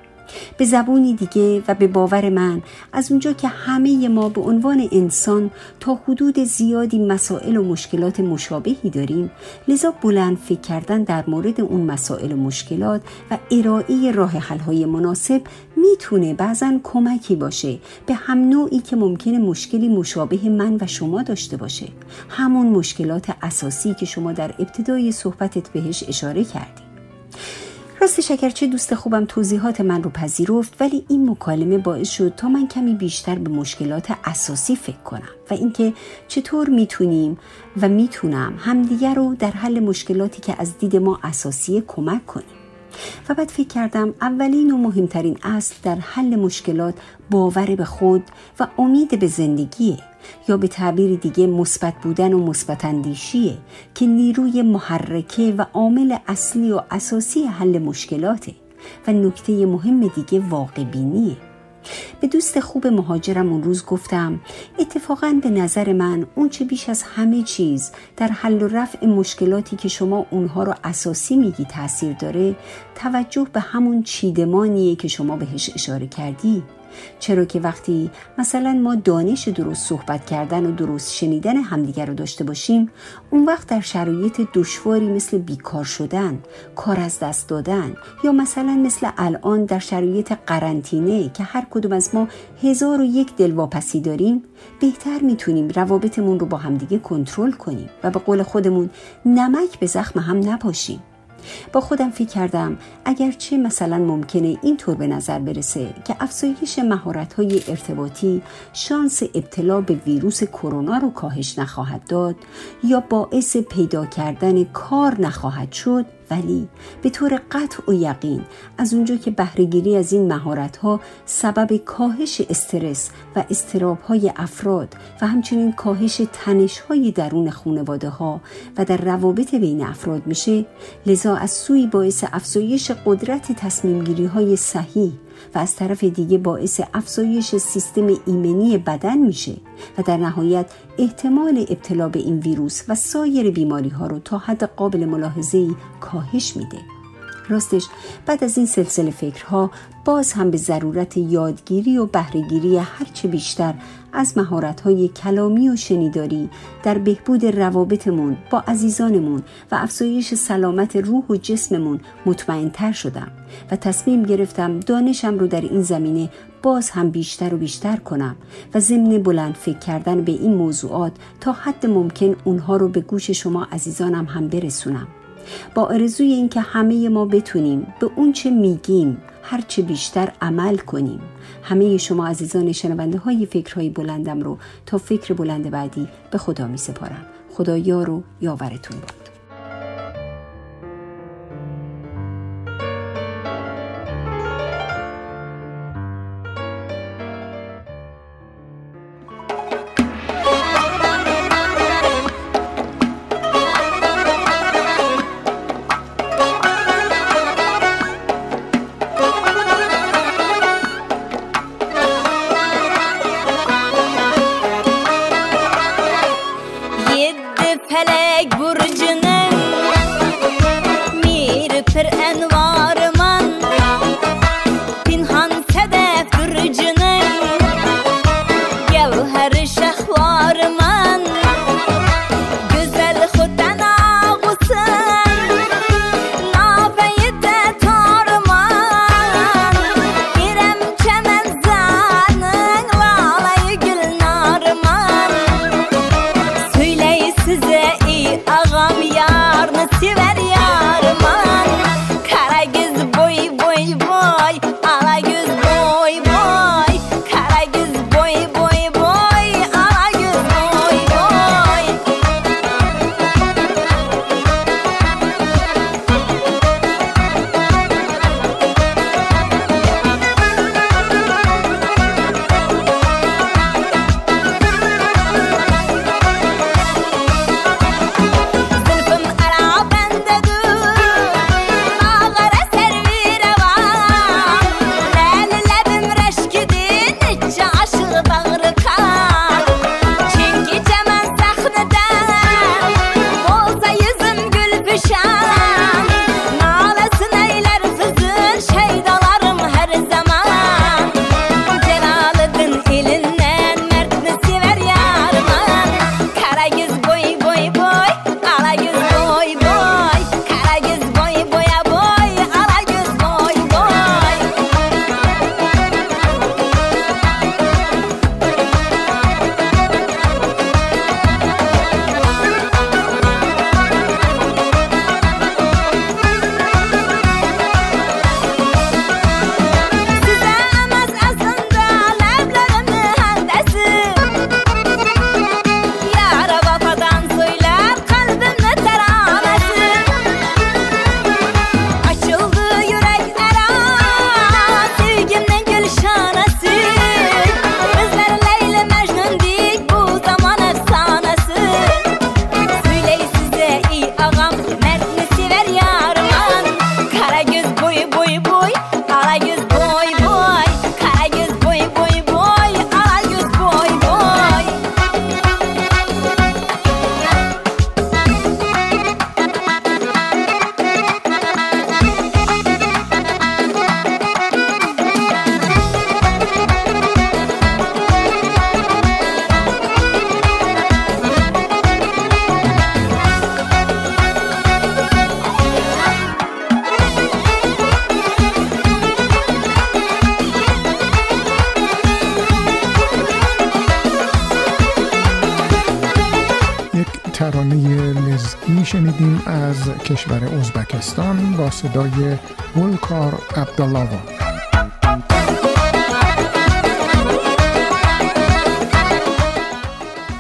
[SPEAKER 7] به زبونی دیگه و به باور من. از اونجا که همه ما به عنوان انسان تا حدود زیادی مسائل و مشکلات مشابهی داریم لذا بلند فکر کردن در مورد اون مسائل و مشکلات و ارائه راه حل‌های مناسب می‌تونه بعضا کمکی باشه به هم نوعی که ممکنه مشکلی مشابه من و شما داشته باشه. همون مشکلات اساسی که شما در ابتدای صحبتت بهش اشاره کردی. راست شکرچه دوست خوبم توضیحات من رو پذیرفت ولی این مکالمه باعث شد تا من کمی بیشتر به مشکلات اساسی فکر کنم و اینکه چطور می‌تونیم و می‌تونم همدیگر رو در حل مشکلاتی که از دید ما اساسی کمک کنیم. و بعد فکر کردم اولین و مهمترین اصل در حل مشکلات باور به خود و امید به زندگیه یا به تعبیر دیگه مثبت بودن و مثبت اندیشیه که نیروی محرکه و عامل اصلی و اساسی حل مشکلاته و نکته مهم دیگه واقع بینیه. به دوست خوب مهاجرم اون روز گفتم اتفاقا به نظر من اون چه بیش از همه چیز در حل و رفع مشکلاتی که شما اونها رو اساسی میگی تاثیر داره توجه به همون چیدمانیه که شما بهش اشاره کردی. چرا که وقتی مثلا ما دانش درست صحبت کردن و درست شنیدن همدیگر رو داشته باشیم اون وقت در شرایط دشواری مثل بیکار شدن کار از دست دادن یا مثلا مثل الان در شرایط قرنطینه که هر کدوم از ما هزار و یک دلواپسی داریم بهتر می‌تونیم روابطمون رو با همدیگه کنترل کنیم و به قول خودمون نمک به زخم هم نپاشیم. با خودم فکر کردم اگرچه مثلا ممکنه اینطور به نظر برسه که افزایش مهارت‌های ارتباطی شانس ابتلا به ویروس کرونا رو کاهش نخواهد داد یا باعث پیدا کردن کار نخواهد شد ولی به طور قطع و یقین از اونجا که بهرهگیری از این مهارت ها سبب کاهش استرس و استراب های افراد و همچنین کاهش تنش های درون خانواده ها و در روابط بین افراد میشه لذا از سوی باعث افزایش قدرت تصمیم گیری های صحیح و از طرف دیگه باعث افزایش سیستم ایمنی بدن میشه و در نهایت احتمال ابتلا به این ویروس و سایر بیماری ها رو تا حد قابل ملاحظه کاهش میده. راستش بعد از این سلسله فکرها باز هم به ضرورت یادگیری و بهرهگیری هرچه بیشتر از مهارت‌های کلامی و شنیداری در بهبود روابطمون با عزیزانمون و افزایش سلامت روح و جسممون مطمئنتر شدم و تصمیم گرفتم دانشم رو در این زمینه باز هم بیشتر و بیشتر کنم و ضمن بلند فکر کردن به این موضوعات تا حد ممکن اونها رو به گوش شما عزیزانم هم برسونم. با آرزوی اینکه همه ما بتونیم به اون چه میگیم هرچه بیشتر عمل کنیم. همه شما عزیزان شنونده های فکرهای بلندم رو تا فکر بلند بعدی به خدا می سپارم خدا یار و یاورتون. باد
[SPEAKER 3] صدای ولکار عبداللاوا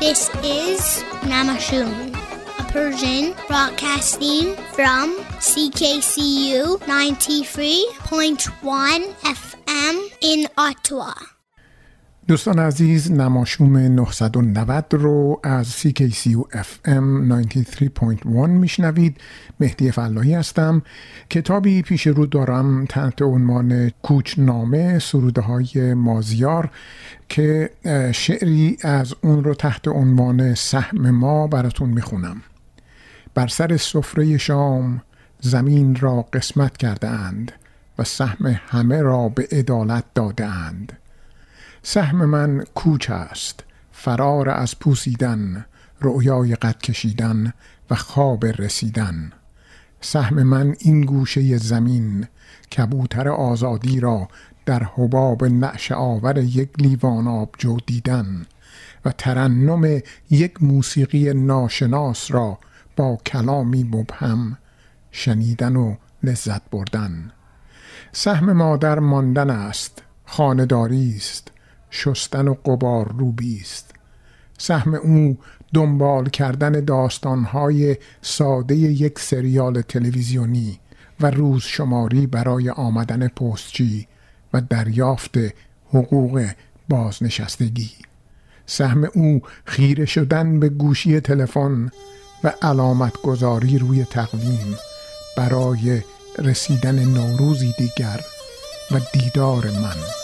[SPEAKER 2] This is Namashun, a Persian broadcasting from CKCU 93.1 FM in Ottawa.
[SPEAKER 3] دوستان عزیز نماشوم 990 رو از CKCU FM 93.1 میشنوید. مهدی فلاحی هستم. کتابی پیش رو دارم تحت عنوان کوچنامه سروده های مازیار که شعری از اون رو تحت عنوان سهم ما براتون می‌خونم. بر سر سفره شام زمین را قسمت کرده اند و سهم همه را به عدالت داده اند سهم من کوچ است. فرار از پوسیدن رؤیای قد کشیدن و خواب رسیدن. سهم من این گوشه زمین کبوتر آزادی را در حباب نعش آور یک لیوان آبجو دیدن و ترنم یک موسیقی ناشناس را با کلامی مبهم شنیدن و لذت بردن. سهم مادر ماندن است خانداری است. شستن و قبار روبی است. سهم او دنبال کردن داستانهای ساده یک سریال تلویزیونی و روز شماری برای آمدن پستچی و دریافت حقوق بازنشستگی. سهم او خیره شدن به گوشی تلفن و علامت گذاری روی تقویم برای رسیدن نوروزی دیگر و دیدار من.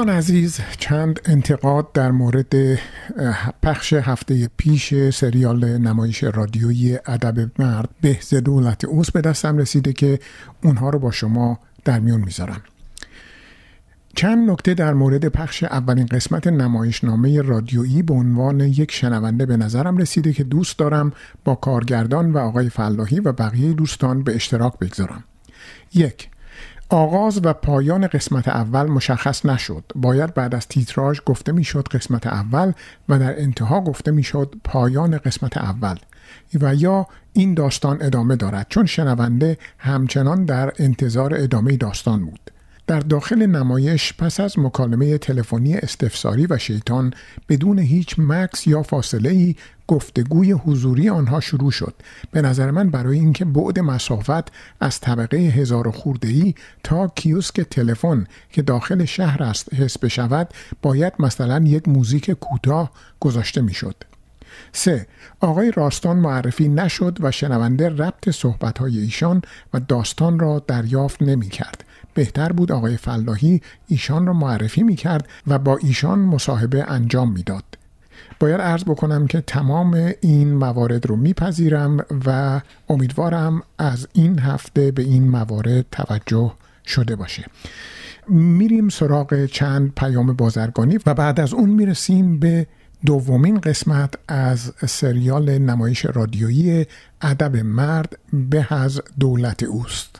[SPEAKER 3] دوستان عزیز چند انتقاد در مورد پخش هفته پیش سریال نمایش رادیویی ادب مرد بهز دولت اوس به دستم رسیده که اونها رو با شما در میون می‌ذارم. چند نکته در مورد پخش اولین قسمت نمایشنامه رادیویی به عنوان یک شنونده به نظرم رسیده که دوست دارم با کارگردان و آقای فلاحی و بقیه دوستان به اشتراک بگذارم. یک آغاز و پایان قسمت اول مشخص نشد. باید بعد از تیتراژ گفته می‌شد قسمت اول و در انتها گفته می‌شد پایان قسمت اول. و یا این داستان ادامه دارد چون شنونده همچنان در انتظار ادامه داستان بود. در داخل نمایش پس از مکالمه تلفنی استفساری و شیطان بدون هیچ مکس یا فاصله ای گفتگوی حضوری آنها شروع شد به نظر من برای اینکه بعد مسافت از طبقه هزار ای تا کیوسک تلفن که داخل شهر است حس بشود باید مثلا یک موزیک کوتاه گذاشته می‌شد سه آقای راستان معرفی نشد و شنونده ربط صحبتهای ایشان و داستان را دریافت نمی کرد. بهتر بود آقای فلاحی ایشان را معرفی می کرد و با ایشان مصاحبه انجام می‌داد. باید عرض بکنم که تمام این موارد رو میپذیرم و امیدوارم از این هفته به این موارد توجه شده باشه میریم سراغ چند پیام بازرگانی و بعد از اون می‌رسیم به دومین قسمت از سریال نمایش رادیویی ادب مرد به از دولت اوست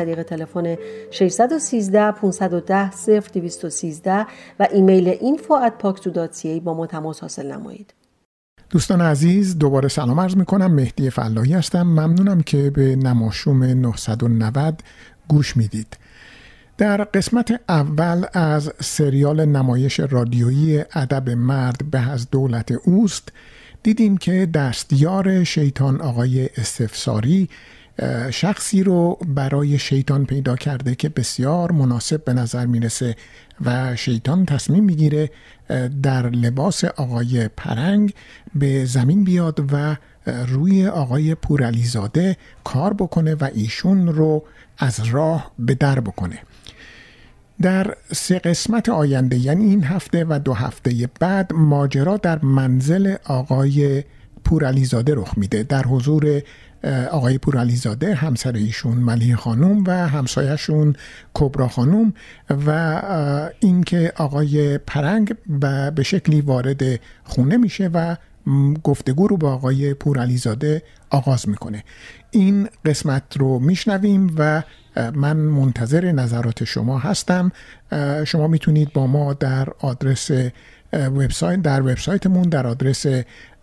[SPEAKER 14] طریق تلفن 613 510 0213 و ایمیل info@paksu.ca با ما تماس حاصل نمایید.
[SPEAKER 3] دوستان عزیز دوباره سلام عرض می کنم مهدی فلاحی هستم. ممنونم که به نماشوم 990 گوش می‌دید. در قسمت اول از سریال نمایش رادیویی ادب مرد به از دولت اوست دیدیم که دستیار شیطان آقای استفساری شخصی رو برای شیطان پیدا کرده که بسیار مناسب به نظر می‌رسه و شیطان تصمیم می‌گیره در لباس آقای پرنگ به زمین بیاد و روی آقای پورعلیزاده کار بکنه و ایشون رو از راه به در بکنه. در سه قسمت آینده یعنی این هفته و دو هفته بعد ماجرا در منزل آقای پورعلیزاده رخ میده. در حضور آقای پورعلیزاده همسر ایشون ملیه خانم و همسایهشون کبرا خانم و اینکه آقای پرنگ به شکلی وارد خونه میشه و گفتگو رو با آقای پورعلیزاده آغاز می‌کنه. این قسمت رو میشنویم و من منتظر نظرات شما هستم. شما می‌تونید با ما در آدرس وبسایت در وبسایتمون در آدرس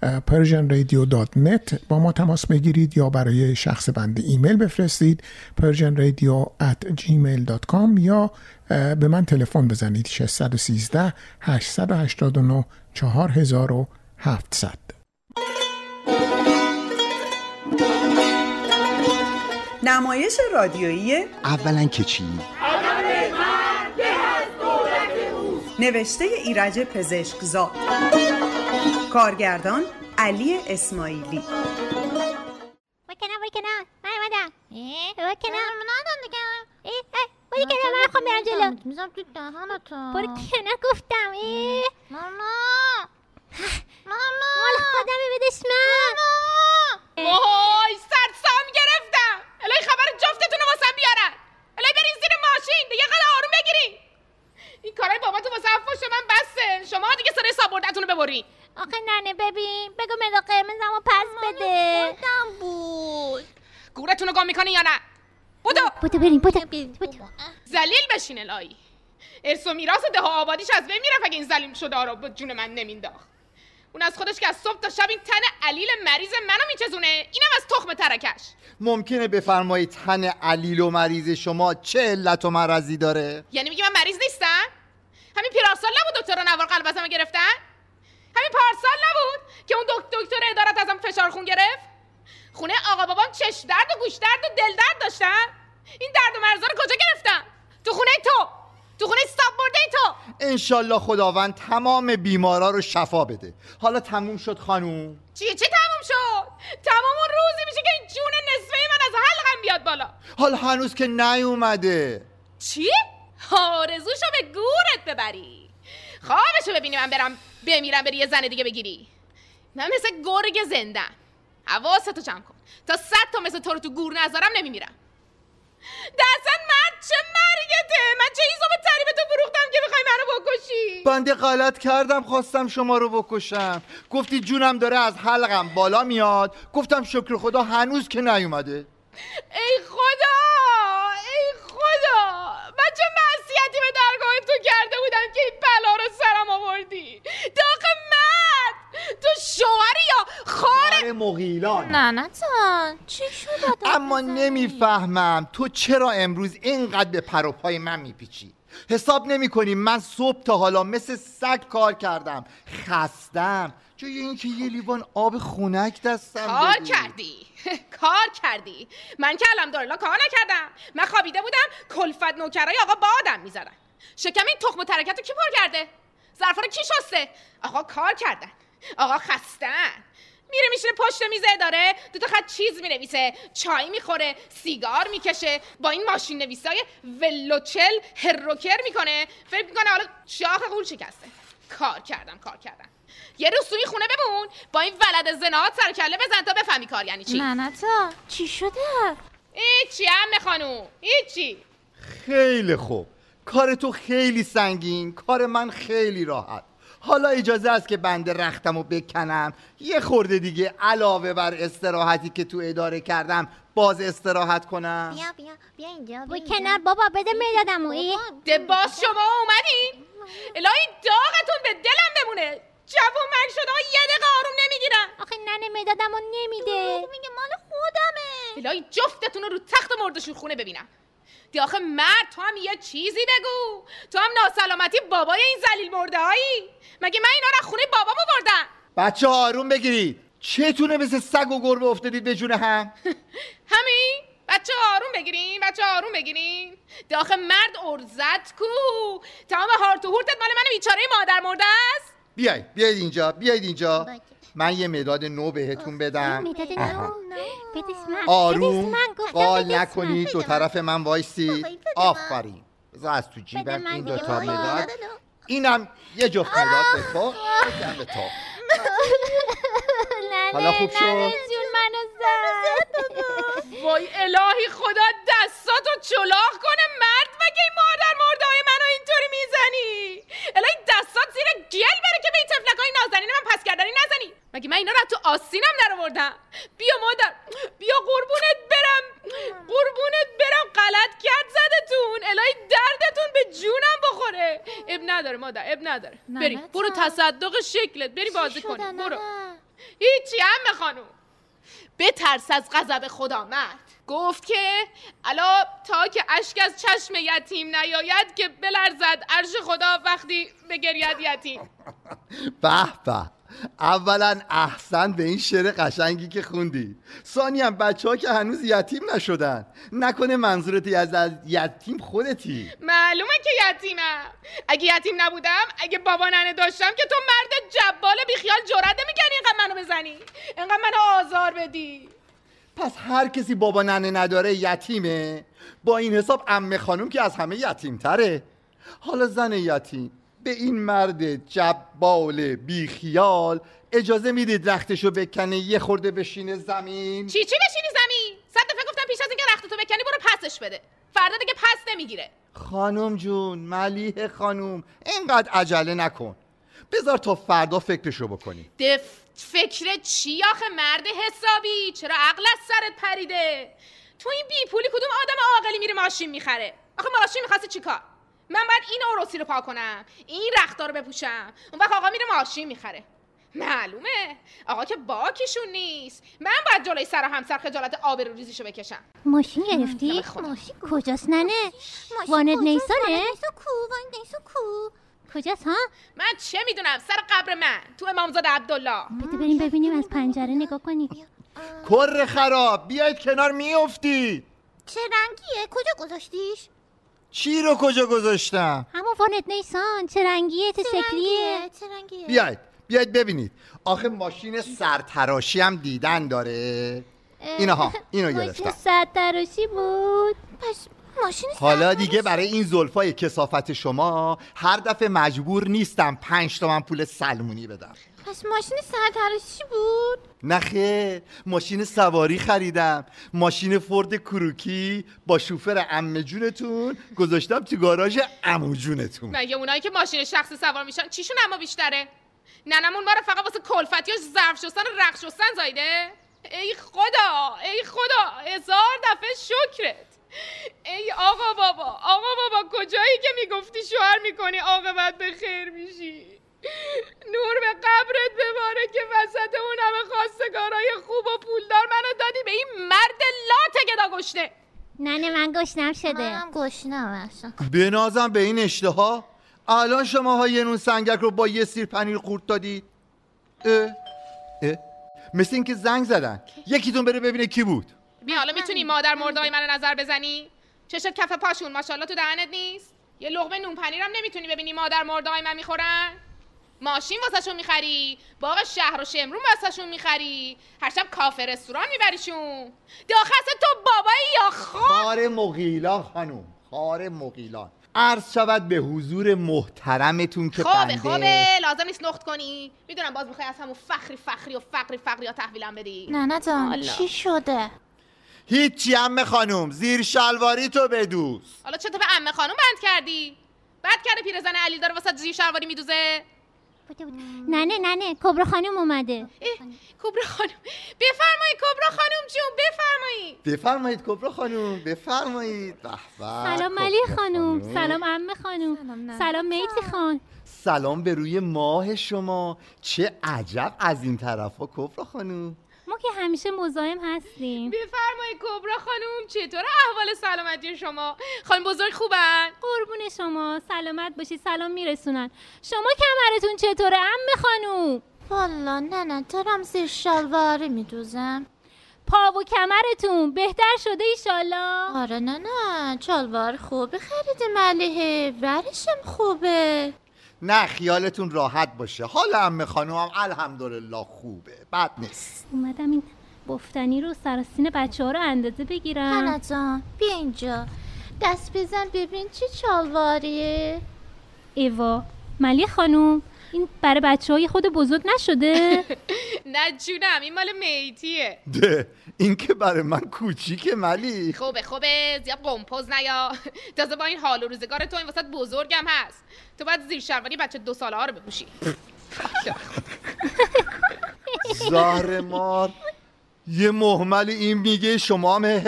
[SPEAKER 3] persianradio.net با ما تماس بگیرید یا برای شخص بنده ایمیل بفرستید persianradio@gmail.com یا به من تلفن بزنید 613 889 4700
[SPEAKER 15] نمایش رادیویی
[SPEAKER 16] اولا که چی؟
[SPEAKER 15] نوشته ایرج پزشکزاد. کارگردان علی اسماعیلی.
[SPEAKER 17] وکنه وکنه من اومدم. وکنه ندن دیگه بایی کنه من خواهم برم جلو. میزم تو دهانتو برو کنه گفتم ماما ماما مال خودم بدش من.
[SPEAKER 18] وای سرسام گرفتم. الهی خبر جفتتون رو واسم بیارن. الهی برین زیر ماشین. دیگه قدر آروم بگیرین. این کارای بابا تو واسه فوش من بسه. شما دیگه سر سابردتون رو ببرین.
[SPEAKER 17] آخه ننه ببین. بگو مداد قرمزمو پس بده.
[SPEAKER 18] خودم بود. گورتون رو گم می‌کنی یا نه؟ بودو.
[SPEAKER 17] بودو بریم بودو. بودو.
[SPEAKER 18] زلیل بشین الهی. ارث و میراث ده آبادیش از بین می‌رفت اگه این زلیل شده رو به جون من نمینداخت. اون از خودش که از صبح تا شب این تن علیل مریض منو میچزونه. اینم از تخم ترکش.
[SPEAKER 16] ممکنه بفرمایید تن علیل و مریض شما چه علت و مرضی داره؟
[SPEAKER 18] یعنی میگی من مریض نیستم؟ همین پیرارسال نبود دکتر نوار قلب ازم گرفتن؟ همین پارسال نبود که اون دکتر ادارت ازم فشار خون گرفت؟ خونه آقا بابام چش درد و گوش درد و دل درد داشتن؟ این درد و مرزا رو کجا گرفتم تو خونه تو! تو خونه استاب برده تو!
[SPEAKER 16] انشالله خداوند تمام بیمارا رو شفا بده. حالا تموم شد خانوم؟
[SPEAKER 18] چیه چه تموم شد؟ تمام اون روزی میشه که این جون نصفه من از حلقم بیاد بالا.
[SPEAKER 16] حالا هنوز که نیومده.
[SPEAKER 18] چی؟ آرزوشو به گورت ببری. خوابشو ببینی من برم بمیرم بری یه زن دیگه بگیری. من مثل گرگ زندم حواستو جمع کن. تا صد تا مثل تو رو تو گور نذارم نمیمیرم. دستن من چه مرگته من چه ایزو به تری تو فروختم که بخوای منو بکشی؟
[SPEAKER 16] بنده غلط کردم خواستم شما رو بکشم. گفتی جونم داره از حلقم بالا میاد. گفتم شکر خدا هنوز که نیومده.
[SPEAKER 18] ای خدا ای خدا! من چه معصیتی به درگاه تو کرده بودم که این بلا رو سرم آوردی؟ داغ مرد! تو شوهری یا خار
[SPEAKER 16] مغیلان.
[SPEAKER 17] نه نه چی شد
[SPEAKER 16] اما نمی‌فهمم تو چرا امروز اینقدر به پروپای من میپیچی؟ حساب نمی کنی من صبح تا حالا مثل سگ کار کردم. خستم. جای اینکه یه لیوان آب خونک دستم
[SPEAKER 18] کار. کردی. کار کردی. من که الحمدلله کار نکردم. من خوابیده بودم کلفت نوکرای آقا بادم می‌زدن. شکم این تخم و ترکت رو کی پر کرده؟ ظرفا رو کی شسته؟ آقا کار کردن. آقا خستن. میره میشینه پشت میز اداره دو تا خط چیز می‌نویسه. چای می‌خوره سیگار می‌کشه. با این ماشین نویسای ولوچل هروکر می‌کنه. فکر می‌کنه حالا شاخ قول شکسته. کار کردم کار کردم. یه روز توی خونه بمون با این ولد زنات سر کله بزن تا بفهمی کار یعنی چی.
[SPEAKER 17] نه نه تا چی شده؟
[SPEAKER 18] هیچی هم خانوم هیچی.
[SPEAKER 16] خیلی خوب. کار تو خیلی سنگین کار من خیلی راحت. حالا اجازه است که بنده رختم رو بکنم. یه خورده دیگه علاوه بر استراحتی که تو اداره کردم باز استراحت کنم.
[SPEAKER 17] بیا بیا بیا اینجا بای کنار بابا بده می‌دادم ای.
[SPEAKER 18] ده باز شما اومدین الهی داغتون به دلم بمونه. جوون من شده یه دقیقه آروم نمی‌گیرم
[SPEAKER 17] آخه ننه می‌دادم و نمیده. میگه مال خودمه.
[SPEAKER 18] الهی جفتتون رو رو تخت مردشون خونه ببینم. دی آخه مرد تو هم یه چیزی بگو. تو هم ناسلامتی بابای این زلیل مرده هایی. مگه من اینا رو خونه بابام بردم؟
[SPEAKER 16] بچه آروم بگیرید. چتونه مثل سگ و گربه افتادید به جون هم؟
[SPEAKER 18] همین؟ بچه آروم بگیرین بچه آروم بگیرین. داخل مرد ارزت کو. تمام هارت و هورتت مال من بیچاره مادر مرده است.
[SPEAKER 16] بیاید بیاید اینجا بیاید اینجا. من یه مداد نو بهتون بدم. آروم. قال. نکنید دو طرف من.
[SPEAKER 17] من.
[SPEAKER 16] آفرین. بذار از تو جیبم این دوتا. مداد. اینم یه جفت مداد به تو. بدم به تو.
[SPEAKER 17] ننه
[SPEAKER 16] حالا خوب شد؟
[SPEAKER 17] منو زد.
[SPEAKER 18] وای الهی خدا دستاتو چلاق کنه مرد مگه این مادر مردای منو اینطوری می‌زنی؟ الهی دستات زیر گل بره که به این تفلکای نازنین من پس کردنی نزنی. مگه من اینا رو تو آستینم درآوردم؟ بیا مادر بیا قربونت برم. قربونت برم غلط کرد زدتون. الهی دردتون به جونم بخوره. اب نداره مادر اب نداره. بری برو. تصدق شکلت. بری بازی کنی برو. هیچی هم خانوم. بترس از غضب خدا مرد گفت که الا تا که اشک از چشم یتیم نیاید که بلرزد عرش خدا وقتی بگرید یتیم.
[SPEAKER 16] به به. اولا احسن به این شعر قشنگی که خوندی. ثانیا بچه ها که هنوز یتیم نشدن. نکنه منظورت از از یتیم خودتی.
[SPEAKER 18] معلومه که یتیمم. اگه یتیم نبودم اگه بابا ننه داشتم که تو مرد جبال بیخیال جرأت نمی‌کنی اینقدر منو بزنی. اینقدر منو آزار بدی.
[SPEAKER 16] پس هر کسی بابا ننه نداره یتیمه؟ با این حساب امه خانم که از همه یتیم تره حالا زن یتیم به این مرد جبال بیخیال اجازه می‌دید رختشو بکنه یه خورده بشینه زمین؟
[SPEAKER 18] چی چی بشینی زمین؟ صد دفعه گفتم پیش از اینکه رختتو بکنی برو پسش بده. فردا دیگه پس نمی‌گیره.
[SPEAKER 16] خانم جون ملیه خانم اینقدر عجله نکن. بذار تا فردا فکرشو بکنی.
[SPEAKER 18] دف فکر چی آخه مرد حسابی؟ چرا عقل از سرت پریده؟ تو این بی پولی کدوم آدم عاقلی میره ماشین می‌خره؟ آخه ماشین می‌خواسته چیکار؟ من باید این اوروسی رو پا کنم. این رختا رو بپوشم. اون وقت آقا میره ماشین می‌خره. معلومه. آقا که باکیشون نیست. من باید جلوی سر و همسر خجالت آبرو ریزیشو بکشم.
[SPEAKER 17] ماشین گرفتی؟ ماشین کجاست ننه؟ وانت نیسانه؟ کو وانت نیسان کو. کجاست ها؟
[SPEAKER 18] من چه می‌دونم؟ سر قبر من. تو امامزاده عبدالله.
[SPEAKER 17] بده بریم ببینیم از پنجره نگاه کنیم.
[SPEAKER 16] کر خراب. بیاید کنار میافتی.
[SPEAKER 17] چه رنگیه؟ کجا گذاشتیش؟
[SPEAKER 16] چی رو کجا گذاشتم؟
[SPEAKER 17] همون وانت نیسان چه رنگیه؟ چه شکلیه؟ چه رنگیه؟
[SPEAKER 16] بیاید بیاید ببینید. آخه ماشین سرتراشی هم دیدن داره. اینها اینو
[SPEAKER 17] ماشین
[SPEAKER 16] گرفتم.
[SPEAKER 17] صد تراشی بود. پس ماشین
[SPEAKER 16] حالا دیگه برای این زلفای کسافت شما هر دفعه مجبور نیستم پنج تومن پول سلمونی بدم.
[SPEAKER 17] پس ماشین صد تراشی بود؟
[SPEAKER 16] نه خیر. ماشین سواری خریدم. ماشین فورد کروکی با شوفر عمه جونتون گذاشتم تو گاراژ عمو جونتون.
[SPEAKER 18] مگه اونایی که ماشین شخصی سوار میشن چیشون اما بیشتره؟ ننمون ما رو فقط واسه کلفتی و ظرف شستن و رخ شستن زایده؟ ای خدا ای خدا هزار دفعه شکرت. ای آقا بابا آقا بابا کجایی که می‌گفتی شوهر می‌کنی؟ عاقبت به خیر میشی. نور به قبرت بباره که وسط اون همه خواستگارای خوب و پولدار منو دادی به این مرد لات گدا گشته
[SPEAKER 17] ننه من گشنم شده. منم گشنم.
[SPEAKER 16] بنازم به این اشتها؟ الان شما ها یه نون سنگک رو با یه سیر پنیر قورت دادید؟ اه اه. مثل اینکه زنگ زدن. یکیتون بره ببینه کی بود.
[SPEAKER 18] بیا حالا می‌تونی مادر مردای منو نظر بزنی؟ چشت کف پاشون ماشاءالله تو دهنت نیست. یه لقمه نون پنیرم نمی‌تونی ببینی مادر مردای من می‌خورن؟ ماشین واسهشون می‌خری؟ باغ شهر و شمرون واسهشون می‌خری؟ هر شب کافه رستوران میبریشون؟ داخست تو بابایی یا خار؟
[SPEAKER 16] خار مقیلان خانوم خار مقیلان عرض شود به حضور محترمتون که
[SPEAKER 18] خوبه
[SPEAKER 16] بنده
[SPEAKER 18] خوبه لازم نیست نخت کنی. می‌دونم باز می‌خوای از همون فخری فخری و فقری فقری ها تحویلم بدی.
[SPEAKER 17] ننه جان.
[SPEAKER 18] حالا.
[SPEAKER 17] چی شده؟
[SPEAKER 16] هیچی همه خانوم. زیر شلواری تو بدوز.
[SPEAKER 18] حالا چطور به عمه خانم بند کردی؟ بعد کرده پیرزن علی داره واسه زیر شلواری میدوزه.
[SPEAKER 17] ننه ننه کبرا خانم اومده.
[SPEAKER 18] کبرا خانم. بفرمایید کبرا خانم جون بفرمایید.
[SPEAKER 16] بفرمایید کبرا خانوم بفرمایید. به به،
[SPEAKER 17] سلام ملی خانم سلام عمه خانم سلام میتی خان.
[SPEAKER 16] سلام به روی ماه شما. چه عجب از این طرف ها کبرا خانوم
[SPEAKER 17] ما که همیشه مزاحم هستیم.
[SPEAKER 18] بفرمایید کبرا خانم چطور احوال سلامتی شما؟ خانم بزرگ خوبن؟
[SPEAKER 17] قربون شما سلامت باشی سلام میرسونن. شما کمرتون چطوره عمه خانوم
[SPEAKER 19] والا نه نه دارم زیر شلواری میدوزم.
[SPEAKER 17] پا و کمرتون بهتر شده ایشالله
[SPEAKER 19] آره نه نه چالوار خوبه خرید ملیحه ورشم خوبه.
[SPEAKER 16] نه خیالتون راحت باشه. حال عمه خانوم هم الحمدلله خوبه. بد نیست.
[SPEAKER 17] اومدم این بفتنی رو سراسین بچه ها رو اندازه بگیرم.
[SPEAKER 19] ننه جان بیا اینجا. دست بزن ببین چه چالواریه
[SPEAKER 20] ایوا ملی خانوم. این برای بچه های خود بزرگ نشده؟
[SPEAKER 18] نه جونم این مال میتیه.
[SPEAKER 16] ده این که برای من کوچیکه ملی.
[SPEAKER 18] خوبه خوبه زیاد قمپوز نیا. تازه با این حال و روزگار تو این وسط بزرگم هست. تو باید زیر شلواری بچه دو ساله ها رو بپوشی.
[SPEAKER 16] زهر مار. یه محمل این میگه شما هم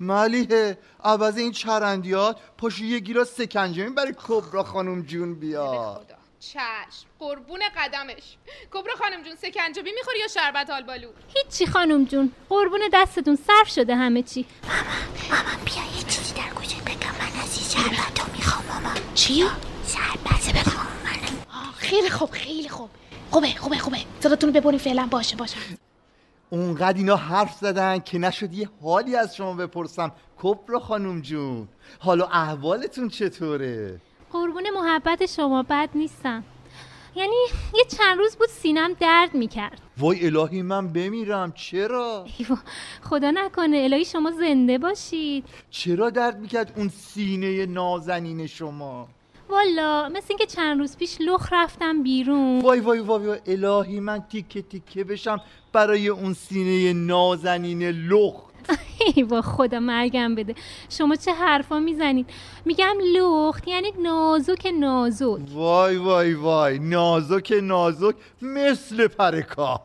[SPEAKER 16] ملیه. عوض این چرندیات پاشو یه گیلاس سکنجبین برای کبرا خانم جون بیار
[SPEAKER 18] چشم. قربون قدمش. کبرا خانم جون سکنجبی می‌خوری یا شربت آلبالو؟
[SPEAKER 20] هیچی خانم جون. قربون دستتون صرف شده همه چی.
[SPEAKER 17] مامان بیا یه چیزی در گوشت بگم. من از این شربت رو می‌خوام مامان.
[SPEAKER 18] چی؟
[SPEAKER 17] شربت بخوام من
[SPEAKER 18] خیلی خوب خیلی خوب. خوبه خوبه خوبه. صداتون رو ببرین فعلا باشه باشه.
[SPEAKER 16] اونقدر اینا حرف زدن که نشد یه حالی از شما بپرسم. کبرا خانم جون حالا احوالتون چطوره؟
[SPEAKER 20] قربون محبت شما بد نیستم. یعنی یه چند روز بود سینم درد می‌کرد.
[SPEAKER 16] وای الهی من بمیرم. چرا؟
[SPEAKER 20] خدا نکنه. الهی شما زنده باشید.
[SPEAKER 16] چرا درد می‌کرد اون سینه نازنین شما؟
[SPEAKER 20] والا مثل اینکه چند روز پیش لخ رفتم بیرون.
[SPEAKER 16] وای وای وای وای. الهی من تیکه تیکه بشم برای اون سینه نازنین لخت
[SPEAKER 20] ایوا خدا مرگم بده. شما چه حرفا می‌زنید؟ میگم لخت یعنی نازک نازک.
[SPEAKER 16] وای وای وای نازک نازک مثل پرکا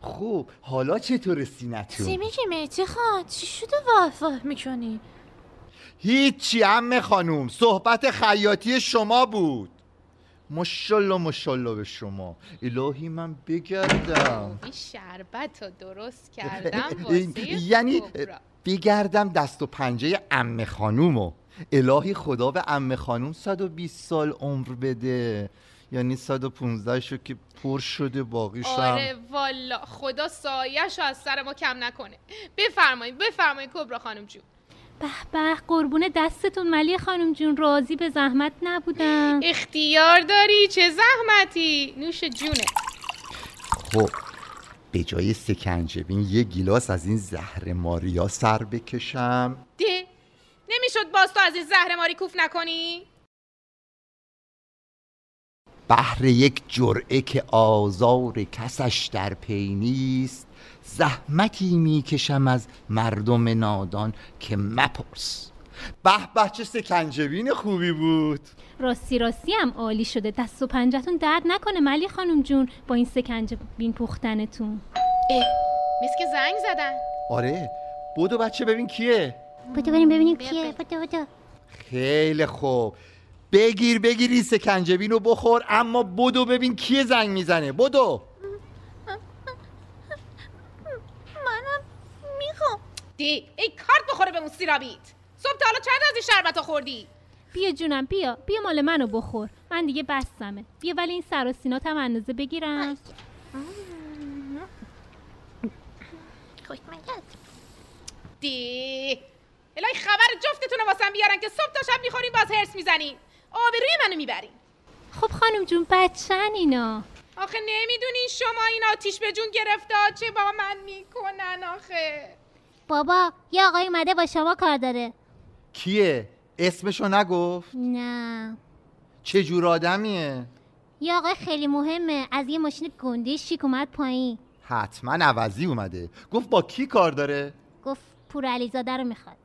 [SPEAKER 16] خوب حالا چطور سینتون؟
[SPEAKER 19] چی میگی میتی خان؟ چی شده واف واف می‌کنی؟
[SPEAKER 16] هیچی عمه خانوم صحبت خیاطی شما بود. مشالله مشالله به شما. الهی من بگردم.
[SPEAKER 18] این شربت رو درست کردم
[SPEAKER 16] یعنی. بگردم دست و پنجه عمه خانومو. الهی خدا به عمه خانوم 120 سال عمر بده. یعنی 115 شو که پر شده باقیشم.
[SPEAKER 18] آره والا. خدا سایش از سر ما کم نکنه. بفرمایید بفرمایید کبرا خانم جون.
[SPEAKER 20] به به قربون دستتون ملی خانم جون راضی به زحمت نبودم.
[SPEAKER 18] اختیار داری؟ چه زحمتی؟ نوش جونه.
[SPEAKER 16] خب به جای سکنجبین یه گیلاس از این زهر ماریا سر بکشم.
[SPEAKER 18] ده. نمی‌شد باز تو از این زهر ماری کوف نکنی؟
[SPEAKER 16] بهر یک جرعه که آزار کسش در پی نیست زحمتی می‌کشم از مردم نادان که مپرس. به به چه سکنجبین خوبی بود.
[SPEAKER 20] راستی راستی هم عالی شده. دست و پنجتون درد نکنه ملی خانم جون با این سکنجه بین پختنتون.
[SPEAKER 18] اه مثل که زنگ زدن.
[SPEAKER 16] آره بودو بچه ببین کیه.
[SPEAKER 2] بودو بریم ببینیم کیه. بودو بودو
[SPEAKER 16] خیلی خوب. بگیر بگیر این سکنجبین رو بخور اما بدو ببین کیه زنگ می‌زنه. بدو
[SPEAKER 19] منم می‌خوام
[SPEAKER 18] دی ای کارت بخوره به اون سیرابیت صبح تا حالا چند از این شربت ها خوردی؟
[SPEAKER 20] بیا جونم بیا. بیا مال منو بخور. من دیگه بستمه. بیا ولی این سر و سینات هم اندازه بگیرم
[SPEAKER 18] دی. الهی خبر جفتتون رو واسم بیارن که صبح تا شب می‌خورین باز هرس می‌زنین آبروی منو می‌برین
[SPEAKER 20] خب خانم جون بچن اینا.
[SPEAKER 18] آخه نمی‌دونین شما این آتیش به جون گرفته چه با من می‌کنن آخه.
[SPEAKER 2] بابا یه آقای اومده با شما کار داره.
[SPEAKER 16] کیه؟ اسمشو نگفت؟
[SPEAKER 2] نه.
[SPEAKER 16] چه جور آدمیه؟
[SPEAKER 2] یه آقای خیلی مهمه. از یه ماشین گنده شیک اومد پایین.
[SPEAKER 16] حتما عوضی اومده. گفت با کی کار داره؟
[SPEAKER 2] گفت پور علیزاده رو می‌خواد.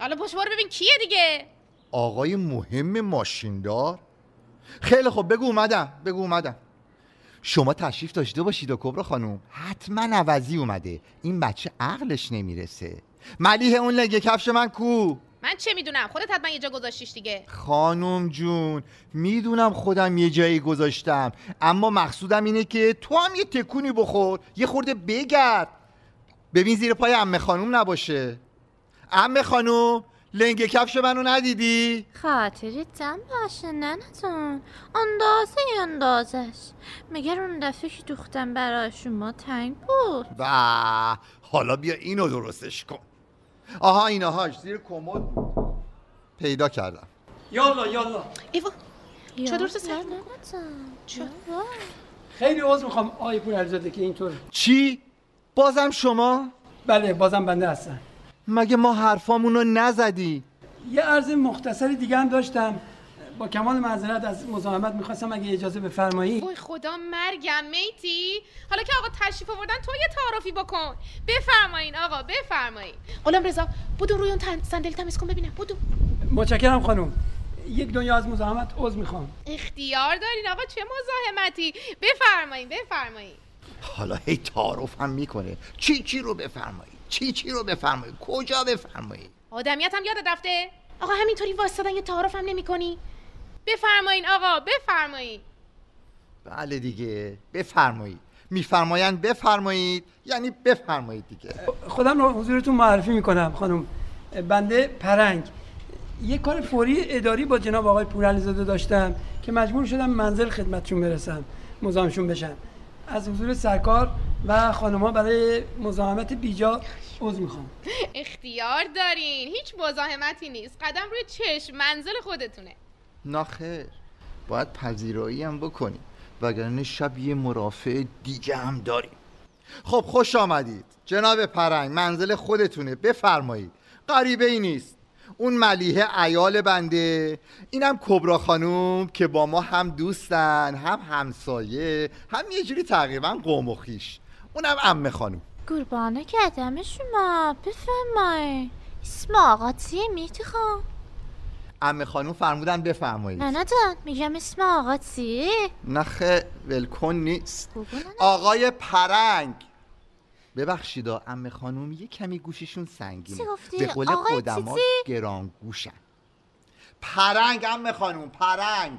[SPEAKER 18] حالا پشت برو ببین کیه دیگه.
[SPEAKER 16] آقای مهم ماشیندار؟ خیلی خب بگو اومدم بگو اومدم. شما تشریف داشته باشید و کبرا خانوم حتما عوضی اومده. این بچه عقلش نمی‌رسه. ملیه اون لگه کفش من کو؟
[SPEAKER 18] من چه می‌دونم؟ خودت حتما یه جا گذاشتیش دیگه.
[SPEAKER 16] خانم جون می‌دونم خودم یه جایی گذاشتم. اما مقصودم اینه که تو هم یه تکونی بخور. یه خورده بگرد. ببین زیر پای امه خانوم نباشه. امه خانوم لنگ کفش منو ندیدی؟
[SPEAKER 19] خاطرتم باشه ننتون؟ اندازه اندازش مگر اون دفعه که دوختم برای شما تنگ بود.
[SPEAKER 16] و حالا بیا اینو درستش کن. آها ایناهاش زیر کمد بود. پیدا کردم.
[SPEAKER 21] یالا یالا.
[SPEAKER 18] ایوا
[SPEAKER 19] چه
[SPEAKER 18] درست سر
[SPEAKER 21] خیلی عذر می‌خوام آقای پور علیزاده که اینطور.
[SPEAKER 16] چی؟ بازم شما؟
[SPEAKER 21] بله بازم بنده هستم.
[SPEAKER 16] مگه ما حرفامون رو نزدی؟
[SPEAKER 21] یه عرض مختصری دیگه هم داشتم. با کمال معذرت از مزاحمت می‌خواستم اگه اجازه بفرمایی.
[SPEAKER 18] وای خدا مرگم میتی. حالا که آقا تشریف آوردن تو یه تعارفی بکن. بفرمایین آقا بفرمایین. غلام رضا بودو روی اون تن صندلی تمیز کن ببینم. بودو
[SPEAKER 21] متشکرم خانم. یک دنیا از مزاحمت عذر می‌خوام.
[SPEAKER 18] اختیار دارین آقا چه مزاحمتی. بفرمایین بفرمایین.
[SPEAKER 16] حالا هی تعارف هم می‌کنه. چی چی رو بفرمایی؟ چی چی رو بفرمایی؟ کجا بفرمایی؟
[SPEAKER 18] آدمیت هم یادت رفته؟ آقا همینطوری واسطادن یه تعارف هم نمی کنی بفرمایین آقا بفرمایین.
[SPEAKER 16] بله دیگه بفرمایید. میفرمایند بفرمایید یعنی بفرمایید دیگه.
[SPEAKER 21] خودم رو حضورتون معرفی می‌کنم خانم. بنده پرنگ. یه کار فوری اداری با جناب آقای پورعلیزاده داشتم که مجبور شدم منزل خدمتشون برسم مزاحمشون بشم از حضور سرکار و خانمها برای مزاحمت بیجا عذر می‌خوام.
[SPEAKER 18] اختیار دارین. هیچ مزاحمتی نیست. قدم روی چشم. منزل خودتونه.
[SPEAKER 16] ناخیر باید پذیرایی هم بکنیم. وگرنه شب یه مرافع دیگه هم داریم. خب خوش آمدید. جناب پرنگ منزل خودتونه. بفرمایید. غریبه ای نیست. اون ملیحه ایال بنده. اینم کبرا خانوم که با ما هم دوستن هم همسایه هم یه جوری تقریبا قوم و خیش. اونم امه خانوم.
[SPEAKER 19] قربانه کردم شما بفرمای. اسم آقا چیه میتی خان؟
[SPEAKER 16] امه خانوم فرمودن بفرمایید.
[SPEAKER 19] نه نه جان میگم اسم آقا چیه؟
[SPEAKER 16] نخه ولکن نیست. آقای پرنگ. ببخشید امه خانوم یه کمی گوششون سنگینه؟ به قول
[SPEAKER 19] چیزی؟
[SPEAKER 16] گران گوشن پرنگ امه خانوم پرنگ.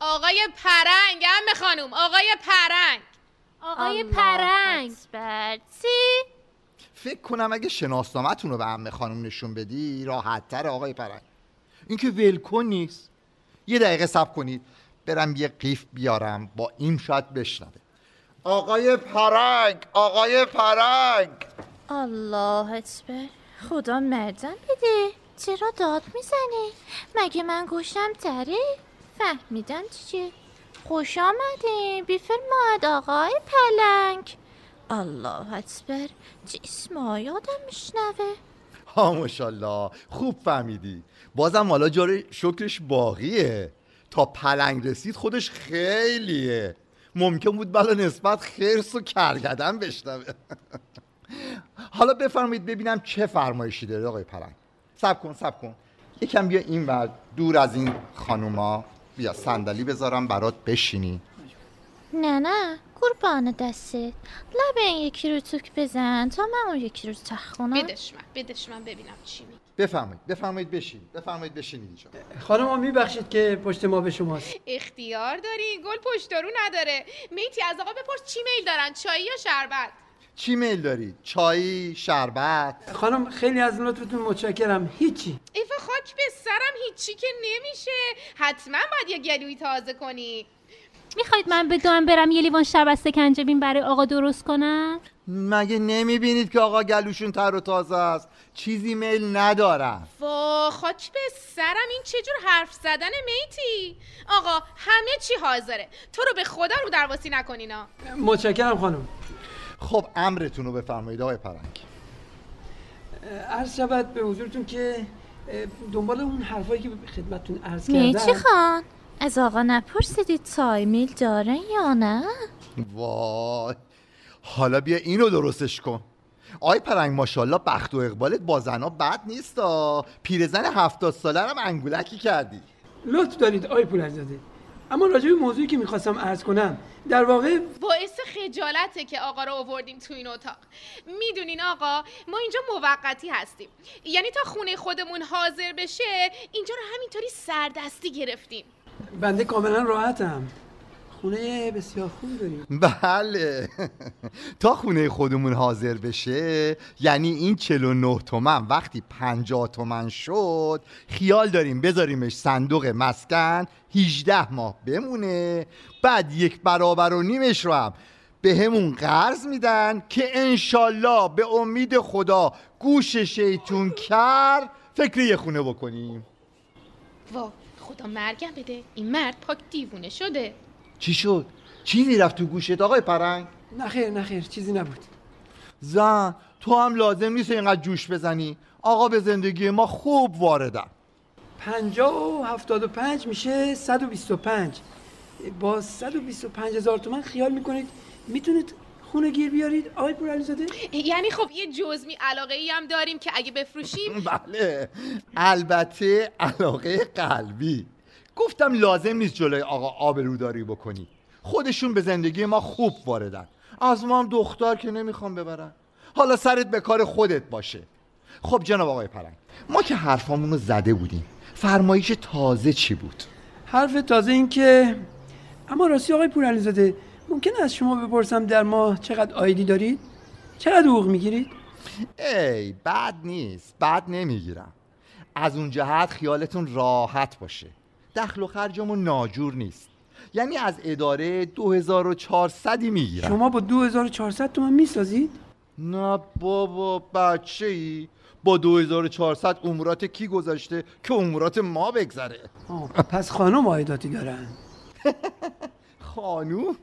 [SPEAKER 18] آقای پرنگ امه خانوم آقای پرنگ.
[SPEAKER 20] آقای پرنگ.
[SPEAKER 19] چی؟
[SPEAKER 16] فکر کنم اگه شناسنامتون رو به امه خانوم نشون بدی راحت تر آقای پرنگ. این که ولکن نیست. یه دقیقه صبر کنید. برم یه قیف بیارم با این شاید بشنوه. آقای پرنگ آقای پرنگ.
[SPEAKER 19] الله اکبر. خدا مردم بده. چرا داد می‌زنی مگه من گوشم تره؟ فهمیدم چیه خوش آمدین بیفرماد آقای پلنگ. الله اکبر. چه اسم یادم میشنوه.
[SPEAKER 16] ها ماشاءالله. خوب فهمیدی. بازم حالا جاره شکرش باقیه. تا پلنگ رسید خودش خیلیه. ممکن بود بلا نسبت خرس و کرگدن بشنوه. حالا بفرمایید ببینم چه فرمایشی داره آقای پلنگ سب کن سب کن. یکم بیا این ور دور از این خانوما. بیا صندلی بذارم برات بشینی.
[SPEAKER 19] نه نه قربان دستت. لب این یکی رو توک بزن تا من اون یکی رو تخت کنم
[SPEAKER 18] بدش من بدش من ببینم چی میگه.
[SPEAKER 16] بفرمایید بفرمایید بشینید بفرمایید بشینید اینجا.
[SPEAKER 21] خانم ها میبخشید که پشت ما به شماست.
[SPEAKER 18] اختیار داری؟ گل پشتارو نداره. میتی از آقا بپرس چی میل دارن چایی یا شربت؟
[SPEAKER 16] چی میل دارید چای شربت؟
[SPEAKER 21] خانم خیلی از لطفتون متشکرم. هیچی.
[SPEAKER 18] ایفا خاک به سرم هیچی که نمیشه. حتما باید یه گلوی تازه کنی.
[SPEAKER 20] می‌خواید من به دام برم یه لیوان شربت سکنجبین برای آقا درست کنم؟
[SPEAKER 16] مگه نمی‌بینید که آقا گلوشون تر و تازه است؟ چیزی میل ندارم.
[SPEAKER 18] وا خاک به سرم این چجور حرف زدن میتی؟ آقا همه چی حاضره. تو رو به خدا رو درواسی نکنینا.
[SPEAKER 21] متشکرم خانم.
[SPEAKER 16] خب امرتون رو بفرمایید آقای پرنگ.
[SPEAKER 21] عرض شود به حضورتون که دنبال اون حرفایی که خدمتتون عرض
[SPEAKER 19] میتی
[SPEAKER 21] کردم.
[SPEAKER 19] خان از آقا نپرسیدید تای میل دارن یا نه؟
[SPEAKER 16] وای. حالا بیا اینو درستش کن. آی پرنگ ماشاءالله بخت و اقبالت با زنا بد نیست پیرزن هفتاد ساله هم انگولکی کردی.
[SPEAKER 21] لطف دارید آی پولزاده. اما راجع به موضوعی که می‌خواستم عرض کنم در واقع
[SPEAKER 18] باعث خجالته که آقا رو آوردیم تو این اتاق. می‌دونین آقا ما اینجا موقتی هستیم. یعنی تا خونه خودمون حاضر بشه اینجا رو همینطوری سردستی گرفتیم.
[SPEAKER 21] بنده کاملا راحتم. خونه بسیار خوبی داریم.
[SPEAKER 16] بله. تا خونه خودمون حاضر بشه یعنی این 49 تومن وقتی 50 تومن شد خیال داریم بذاریمش صندوق مسکن 18 ماه بمونه بعد یک برابر و نیمش رو هم به همون قرض میدن که انشالله به امید خدا گوش شیطون کر فکر یه خونه بکنیم.
[SPEAKER 18] وا خدا مرگم بده. این مرد پاک دیوونه شده.
[SPEAKER 16] چی شد؟ چیزی رفت تو گوشت آقای پرنگ؟
[SPEAKER 21] نخیر نخیر چیزی نبود.
[SPEAKER 16] زن تو هم لازم نیست اینقدر جوش بزنی. آقا به زندگی ما خوب واردن.
[SPEAKER 21] پنجاه و هفتاد و پنج میشه صد و بیست و پنج. با صد و بیست و پنج هزار تومن خیال می‌کنید می‌تونید خونه گیر بیارید؟ آقای پورعلیزاده
[SPEAKER 18] یعنی خب یه جزمی علاقه ای هم داریم که اگه بفروشیم؟
[SPEAKER 16] بله البته علاقه قلبی. گفتم لازم نیست جلوی آقا آبروداری بکنی. خودشون به زندگی ما خوب واردن. از ما هم دختر که نمی‌خوام ببرن. حالا سرت به کار خودت باشه. خب جناب آقای پرنگ ما که حرفامون رو زده بودیم. فرمایش تازه چی بود؟
[SPEAKER 21] حرف تازه این که اما راستی آقای پورعلیزاده ممکن از شما بپرسم در ماه چقدر آیدی دارید؟ چقدر حقوق می‌گیرید؟
[SPEAKER 16] ای بد نیست. بد نمی‌گیرم. از اون جهت خیالتون راحت باشه. دخل و خرجمون ناجور نیست. یعنی از اداره 2400 می‌گیرم
[SPEAKER 21] شما با 2400 تومن می‌سازید؟
[SPEAKER 16] نه بابا بچه ای با 2400 امورات کی گذاشته که امورات ما بگذره؟
[SPEAKER 21] پس خانم آیداتی دارن.
[SPEAKER 16] خانوم؟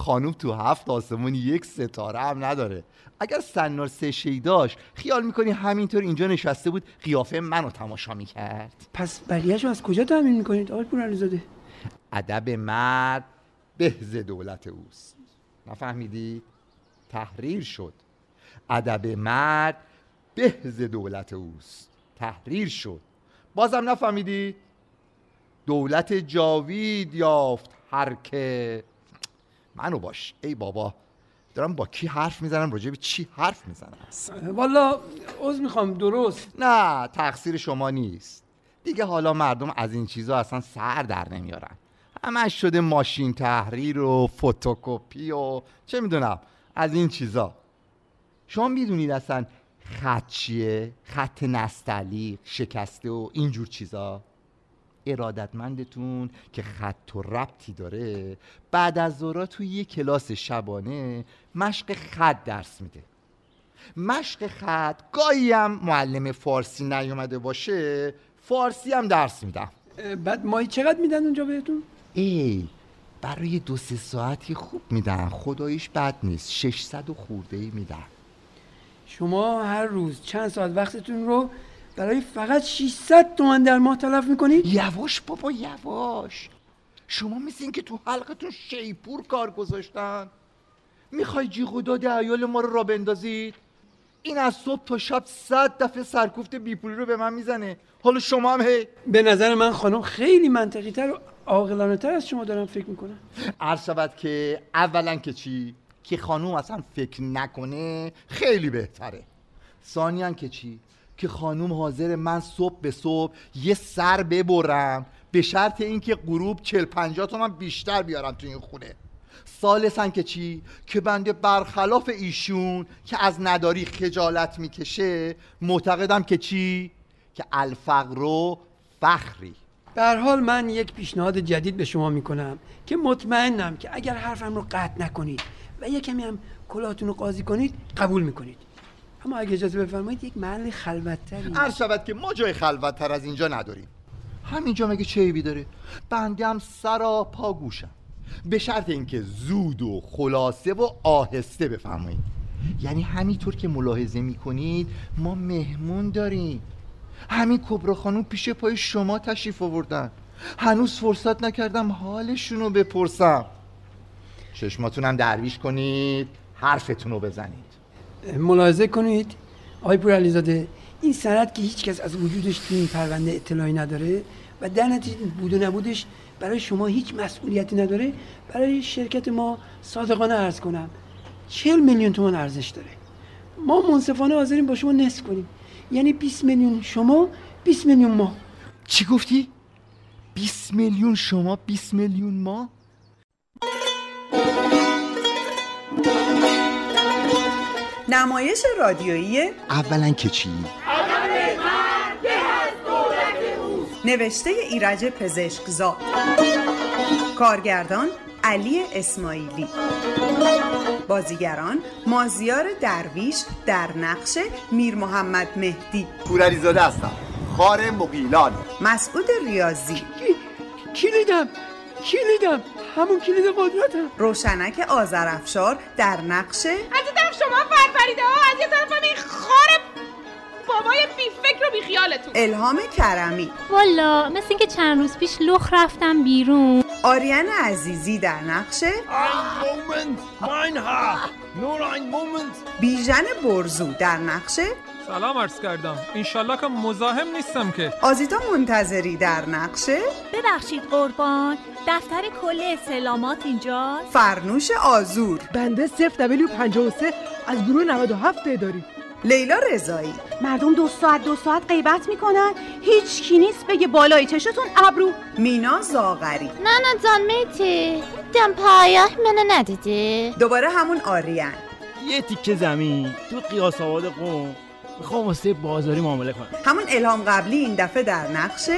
[SPEAKER 16] خانوم تو هفت آسمون یک ستاره هم نداره. اگر سنار سه شی داشت خیال می‌کنی همینطور اینجا نشسته بود قیافه منو تماشا می‌کرد.
[SPEAKER 21] پس بقیهشو از کجا تامین می‌کنید آقای پورعلیزاده
[SPEAKER 16] ادب مرد بهز دولت اوست. نفهمیدی؟ تحریر شد. ادب مرد بهز دولت اوست. تحریر شد. بازم نفهمیدی؟ دولت جاوید یافت هر که منو باش. ای بابا دارم با کی حرف می‌زنم؟ راجع به چی حرف می‌زنم؟
[SPEAKER 21] والا عذر می‌خوام درست.
[SPEAKER 16] نه تقصیر شما نیست. دیگه حالا مردم از این چیزا اصلا سر در نمیارن. همش شده ماشین تحریر و فتوکپی و چه می‌دونم از این چیزا. شما می‌دونید اصلا خط چیه؟ خط نستعلیق شکسته و اینجور چیزا؟ ارادتمندتون که خط و ربطی داره بعد از ظهرا توی یه کلاس شبانه مشق خط درس میده. مشق خط گاهی هم معلم فارسی نیومده باشه فارسی هم درس میدم.
[SPEAKER 21] بعد مایی چقدر میدن اونجا بهتون؟
[SPEAKER 16] ای برای دو سه ساعتی خوب میدن. خداییش بد نیست. 600 و خورده ای میدن.
[SPEAKER 21] شما هر روز چند ساعت وقتتون رو برای فقط 600 تومن در ماه تلف می‌کنید
[SPEAKER 16] یواش بابا یواش. شما مثل این که تو حلقتون شیپور کار گذاشتن. می‌خوای جیغ و داد عیال ما رو را بندازید؟ این از صبح تا شب صد دفعه سرکوفت بیپولی رو به من می‌زنه. حالا شما هم هی
[SPEAKER 21] به نظر من خانم خیلی منطقی تر و عاقلانه تر از شما دارم فکر می‌کنم.
[SPEAKER 16] عرض شود که اولا که چی؟ که خانوم اصلا فکر نکنه خیلی بهتره. ثانیا که چی؟ که خانوم حاضر من صبح به صبح یه سر ببرم. به شرط اینکه غروب 40 50 تومن بیشتر بیارم تو این خونه. سالسن که چی؟ که بنده برخلاف ایشون که از نداری خجالت می‌کشه معتقدم که چی؟ که الفقر فخری.
[SPEAKER 21] هر حال من یک پیشنهاد جدید به شما می‌کنم که مطمئنم که اگر حرفم رو قطع نکنید و یک کمی هم کلاتون رو قاضی کنید قبول می‌کنید. اما اگه اجازه بفرمایید یک محل خلوتتری.
[SPEAKER 16] هر شود که ما جای خلوتتر از اینجا نداریم. همینجا مگه چه عیبی داره؟ بنده هم سرا پا گوشم. به شرط اینکه زود و خلاصه و آهسته بفرمایید. یعنی همینطور که ملاحظه می‌کنید ما مهمون داریم. همین کبرا خانوم پیش پای شما تشریف آوردن. هنوز فرصت نکردم حالشون رو بپرسم. چشماتونم درویش کنید حرفتون رو بزنید.
[SPEAKER 21] ملاحظه کنید آقای پورعلیزاده این سند که هیچ کس از وجودش تو این پرونده اطلاعی نداره و در نتیجه بود و نبودش برای شما هیچ مسئولیتی نداره برای شرکت ما صادقانه عرض کنم چهل میلیون تومان ارزش داره ما منصفانه حاضریم با شما نصف کنیم یعنی 20 میلیون شما 20 میلیون ما
[SPEAKER 16] چی گفتی؟ 20 میلیون شما 20 میلیون ما؟
[SPEAKER 15] نمایش رادیویی
[SPEAKER 16] اولا که چی؟
[SPEAKER 15] نوشته ایرج پزشکزاد کارگردان علی اسماعیلی. بازیگران مازیار درویش در نقش میر محمد مهدی.
[SPEAKER 16] پورعلیزاده هستم. خار مقیلان
[SPEAKER 15] مسعود ریاضی.
[SPEAKER 21] کلیدم کلیدم همون کلید قدرتم.
[SPEAKER 15] روشنک آذرافشار در نقش
[SPEAKER 18] از یه طرف شما فرفریده ها از یه طرف این خار بابای بی فکر و بی خیالتون
[SPEAKER 15] الهام کرمی.
[SPEAKER 20] والا مثل اینکه چند روز پیش لخ رفتم بیرون.
[SPEAKER 15] آریان عزیزی در نقش بیژن برزو در نقش
[SPEAKER 22] سلام عرض کردم. انشالله که مزاحم نیستم که.
[SPEAKER 15] آزیتا منتظری در نقش؟
[SPEAKER 23] ببخشید قربان. دفتر کل اصطلاحات اینجا؟
[SPEAKER 15] فرنوش آزور.
[SPEAKER 24] بنده 0 دبلیو 53 از گروه 97 اداری
[SPEAKER 15] لیلا رضایی.
[SPEAKER 23] مردم دو ساعت دو ساعت غیبت می‌کنن. هیچ کی نیست بگه بالای چشتون ابرو.
[SPEAKER 15] مینا زاغری.
[SPEAKER 19] نه نه جان میتی. دم پایه منو ندیدی؟
[SPEAKER 15] دوباره همون آریان.
[SPEAKER 25] یه تیکه زمین تو قیاس آباد قوم می‌خوام واسه بازاری معامله کنم.
[SPEAKER 15] همون الهام قبلی این دفعه در نقشه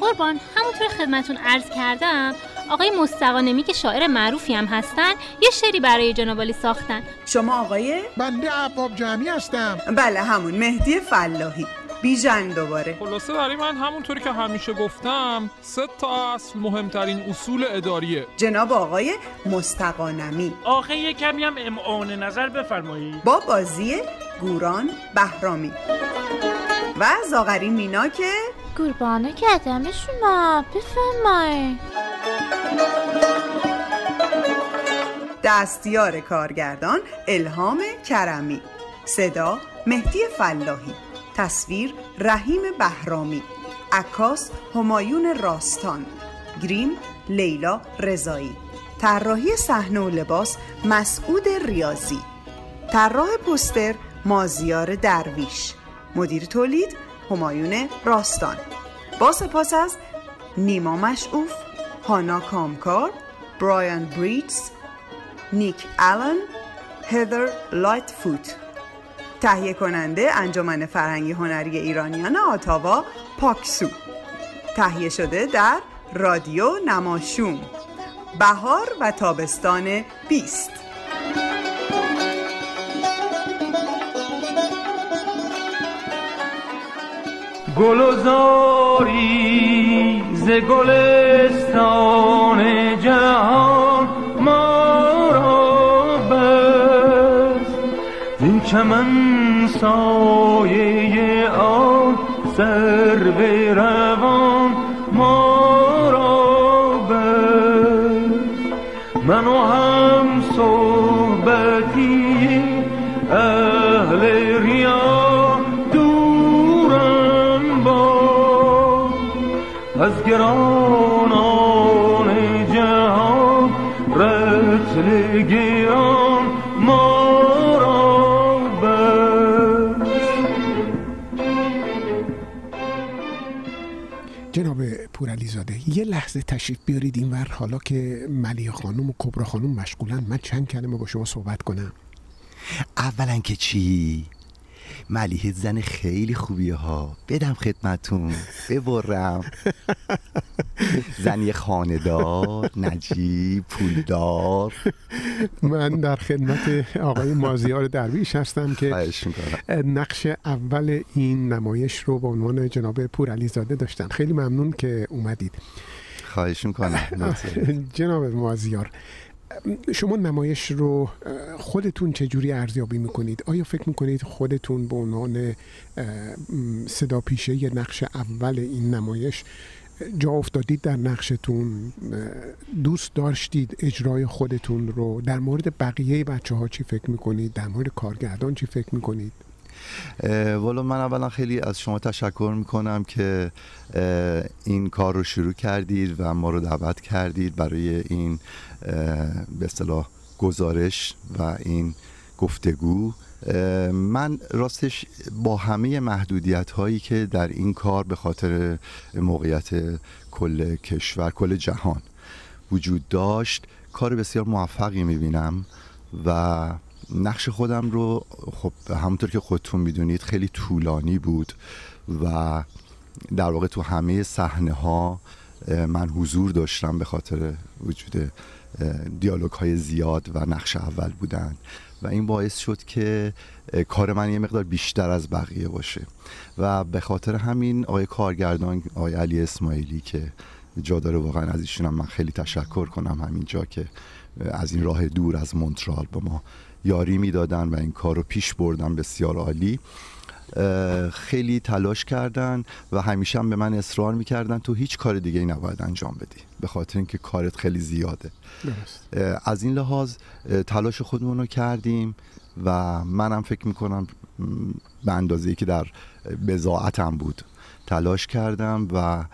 [SPEAKER 20] قربان همونطور خدمتون عرض کردم آقای مستقانمی که شاعر معروفی هم هستن یه شعری برای جناب ساختن.
[SPEAKER 15] شما آقای؟
[SPEAKER 3] بنده عباب جمعی هستم.
[SPEAKER 15] بله همون مهدی فلاحی. بیژن دوباره.
[SPEAKER 22] خلاصه برای من همونطوری که همیشه گفتم سه تا اصل مهمترین اصول اداریه.
[SPEAKER 15] جناب آقای مستقانمی
[SPEAKER 25] آخه یه کمی هم امعان نظر بفرمایید.
[SPEAKER 15] با بازی گوران بهرامی. و زاغری مینا که
[SPEAKER 19] قربانه کردم شما بفرمایید
[SPEAKER 15] دستیار کارگردان الهام کرمی. صدا مهدی فلاحی. تصویر رحیم بهرامی. عکاس همایون راستان. گریم لیلا رضایی. طراحی صحنه و لباس مسعود ریاضی. طراح پوستر مازیار درویش. مدیر تولید همایون راستان. با سپاس از نیما مشعوف هانا کامکار برایان بریتز نیک آلن هدر لایت فوت تهیه کننده انجمن فرهنگی هنری ایرانیان آتاوا پاکسو. تهیه شده در رادیو نماشوم. بهار و تابستان بیست.
[SPEAKER 26] گلزاری ز گلستان جهان ما را بس زین چمن سایه آن سر به گرانان جهان رتل گران ما را بس
[SPEAKER 3] جناب پورعلیزاده یه لحظه تشریف بیارید اینور حالا که ملیه خانم و کبرا خانم مشغولن من چند کلمه با شما صحبت کنم.
[SPEAKER 27] اولا که چی؟ ملیحه زن خیلی خوبیه ها. بدم خدمتون. ببرم. زن یه خاندار نجیب پولدار.
[SPEAKER 3] من در خدمت آقای مازیار درویش هستم که. نقش اول این نمایش رو به عنوان جناب پورعلیزاده داشتن خیلی ممنون که اومدید.
[SPEAKER 27] خواهش می‌کنم.
[SPEAKER 3] جناب مازیار شما نمایش رو خودتون چجوری ارزیابی می‌کنید؟ آیا فکر می‌کنید خودتون به عنوان صدا پیشه نقش اول این نمایش جا افتادید در نقشتون دوست داشتید اجرای خودتون رو؟ در مورد بقیه بچه ها چی فکر می‌کنید؟ در مورد کارگردان چی فکر می‌کنید؟
[SPEAKER 27] والا من اولا خیلی از شما تشکر می‌کنم که این کار رو شروع کردید و ما رو دعوت کردید برای این به اصطلاح گزارش و این گفتگو. من راستش با همه محدودیت هایی که در این کار به خاطر موقعیت کل کشور کل جهان وجود داشت کار بسیار موفقی می‌بینم و نقش خودم رو خب همونطور که خودتون می‌دونید خیلی طولانی بود و در واقع تو همه صحنه ها من حضور داشتم به خاطر وجود دیالوگ های زیاد و نقش اول بودن و این باعث شد که کار من یه مقدار بیشتر از بقیه باشه و به خاطر همین آقای کارگردان آقای علی اسماعیلی که جا داره واقعا از ایشون من خیلی تشکر کنم همینجا که از این راه دور از مونترال با ما یاری می‌دادن و این کار رو پیش بردن بسیار عالی. خیلی تلاش کردن و همیشه هم به من اصرار می‌کردن تو هیچ کار دیگه ای نباید انجام بدی به خاطر اینکه کارت خیلی زیاده.
[SPEAKER 3] درست.
[SPEAKER 27] از این لحاظ تلاش خودمون رو کردیم و منم فکر می‌کنم به اندازه که در بزاعتم بود تلاش کردم و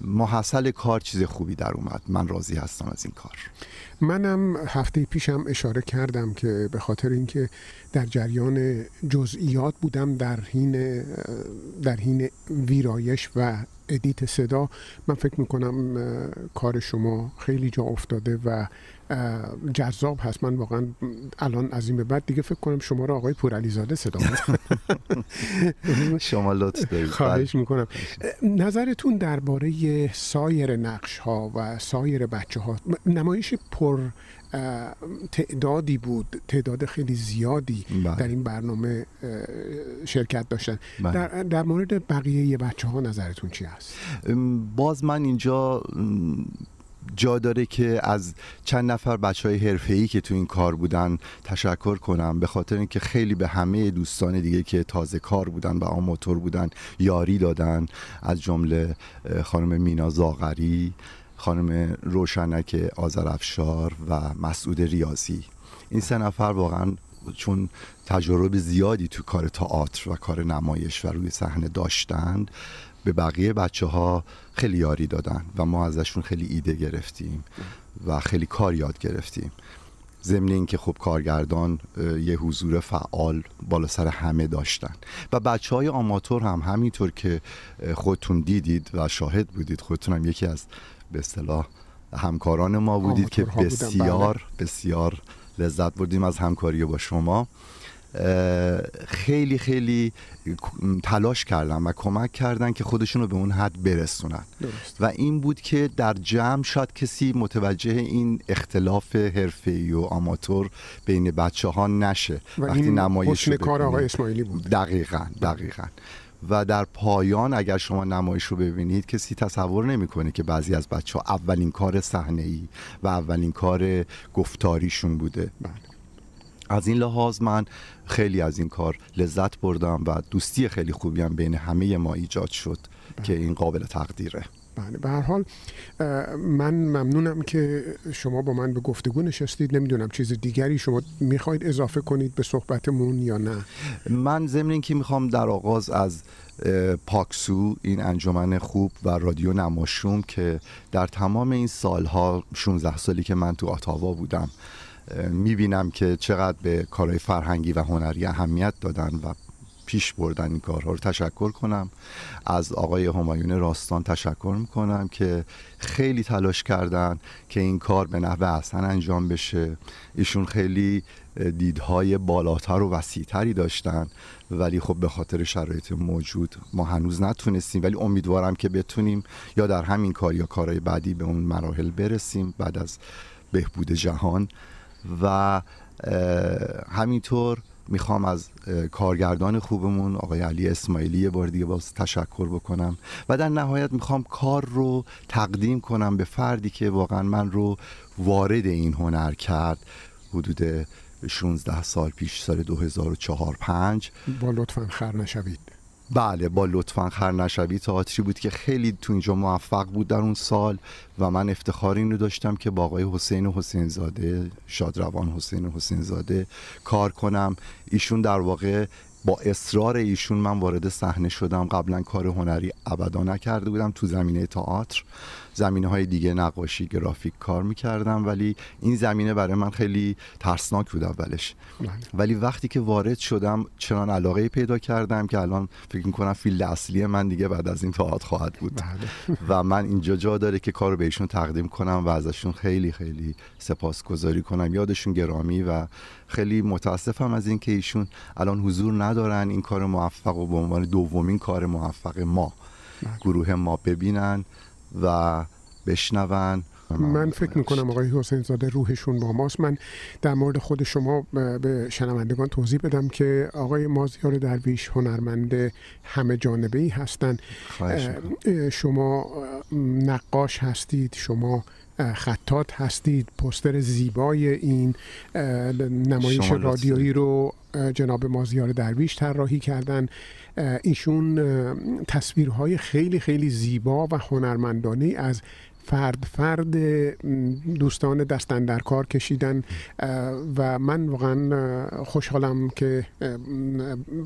[SPEAKER 27] محصل کار چیز خوبی در اومد. من راضی هستم از این کار.
[SPEAKER 3] منم هفته پیشم اشاره کردم که به خاطر اینکه در جریان جزئیات بودم در حین در حین ویرایش و ادیت صدا من فکر می‌کنم کار شما خیلی جا افتاده و جذاب هست من واقعا الان از این به بعد دیگه فکر کنم شما رو آقای پورعلیزاده صدا.
[SPEAKER 27] شما لطف دارید
[SPEAKER 3] خواهش
[SPEAKER 27] بله.
[SPEAKER 3] می‌کنم نظرتون درباره سایر نقش ها و سایر بچه ها نمایش پر تعدادی بود تعداد خیلی زیادی
[SPEAKER 27] بله.
[SPEAKER 3] در این برنامه شرکت داشتن
[SPEAKER 27] بله.
[SPEAKER 3] در, در مورد بقیه بچه ها نظرتون چی هست؟
[SPEAKER 27] باز من اینجا جا داره که از چند نفر بچه های حرفه‌ای که تو این کار بودن تشکر کنم به خاطر اینکه خیلی به همه دوستان دیگه که تازه کار بودن و آماتور بودن یاری دادن از جمله خانم مینا زاغری خانم روشنک آذرافشار و مسعود ریاضی. این سه نفر واقعا چون تجربه زیادی تو کار تئاتر و کار نمایش و روی صحنه داشتند به بقیه بچه ها خیلی یاری دادن و ما ازشون خیلی ایده گرفتیم و خیلی کار یاد گرفتیم. ضمن اینکه خب کارگردان یه حضور فعال بالا سر همه داشتن. و بچه های آماتور هم همینطور که خودتون دیدید و شاهد بودید خودتون هم یکی از به اصطلاح همکاران ما بودید که
[SPEAKER 3] بودن،
[SPEAKER 27] بسیار بسیار لذت بردیم از همکاری با شما. خیلی خیلی تلاش کردن و کمک کردن که خودشون رو به اون حد برسونن.
[SPEAKER 3] درست.
[SPEAKER 27] و این بود که در جمع شاید کسی متوجه این اختلاف حرفه‌ای و آماتور بین بچه ها نشه
[SPEAKER 3] و
[SPEAKER 27] وقتی
[SPEAKER 3] این
[SPEAKER 27] نمایش
[SPEAKER 3] کار. آقای اسماعیلی بود.
[SPEAKER 27] دقیقا دقیقا. و در پایان اگر شما نمایش رو ببینید کسی تصور نمی‌کنه که بعضی از بچه ها اولین کار صحنه ای و اولین کار گفتاریشون بوده.
[SPEAKER 3] بله.
[SPEAKER 27] از این لحاظ من خیلی از این کار لذت بردم و دوستی خیلی خوبی هم بین همه ما ایجاد شد که این قابل تقدیره.
[SPEAKER 3] بله به هر حال من ممنونم که شما با من به گفتگو نشستید. نمی‌دونم چیز دیگری شما می‌خواید اضافه کنید به صحبتمون یا نه؟
[SPEAKER 27] من ضمن اینکه می‌خوام در آغاز از پاکسو این انجمن خوب و رادیو نماشوم که در تمام این سالها 16 سالی که من تو آتاوا بودم می‌بینم که چقدر به کارهای فرهنگی و هنری اهمیت دادن و پیش بردن این کارها رو تشکر کنم. از آقای همایون راستان تشکر می‌کنم که خیلی تلاش کردن که این کار به نحو احسن انجام بشه. ایشون خیلی دیدهای بالاتر و وسیعتری داشتن. ولی خب به خاطر شرایط موجود ما هنوز نتونستیم. ولی امیدوارم که بتونیم یا در همین کار یا کارهای بعدی به اون مراحل برسیم بعد از بهبود جهان. و همینطور می‌خوام از کارگردان خوبمون آقای علی اسماعیلی یه بار دیگه باز تشکر بکنم و در نهایت می‌خوام کار رو تقدیم کنم به فردی که واقعا من رو وارد این هنر کرد حدود 16 سال پیش سال 2004 5
[SPEAKER 3] با لطفا خر نشوید.
[SPEAKER 27] بله با لطفا خر نشوی. تئاتری بود که خیلی تو اینجا موفق بود در اون سال و من افتخار این رو داشتم که با آقای حسین حسین زاده شادروان حسین حسین زاده کار کنم. ایشون در واقع با اصرار ایشون من وارد صحنه شدم. قبلا کار هنری ابدا نکرده بودم تو زمینه تئاتر. زمینه های دیگه نقاشی گرافیک کار می‌کردم ولی این زمینه برای من خیلی ترسناک بود اولش. ولی وقتی که وارد شدم چنان علاقه پیدا کردم که الان فکر می‌کنم فیلد اصلی من دیگه بعد از این تئاتر خواهد بود. و من اینجا جا داره که کار رو به ایشون تقدیم کنم و ازشون خیلی خیلی سپاسگزاری کنم. یادشون گرامی و خیلی متاسفم از اینکه ایشون الان حضور ندارن این کار موفق و به عنوان دومین کار موفق ما. گروه ما ببینن. و بشنون.
[SPEAKER 3] من فکر می‌کنم آقای حسین زاده روحشون با ماست. من در مورد خود شما به شنوندگان توضیح بدم که آقای مازیار درویش هنرمند همه جانبه ای هستند شما نقاش هستید شما خطات هستید پستر زیبای این نمایش رادیویی رو جناب مازیار درویش طراحی کردن. ایشون تصویرهای خیلی خیلی زیبا و هنرمندانه از فرد فرد دوستان دستن در کار کشیدن و من واقعا خوشحالم که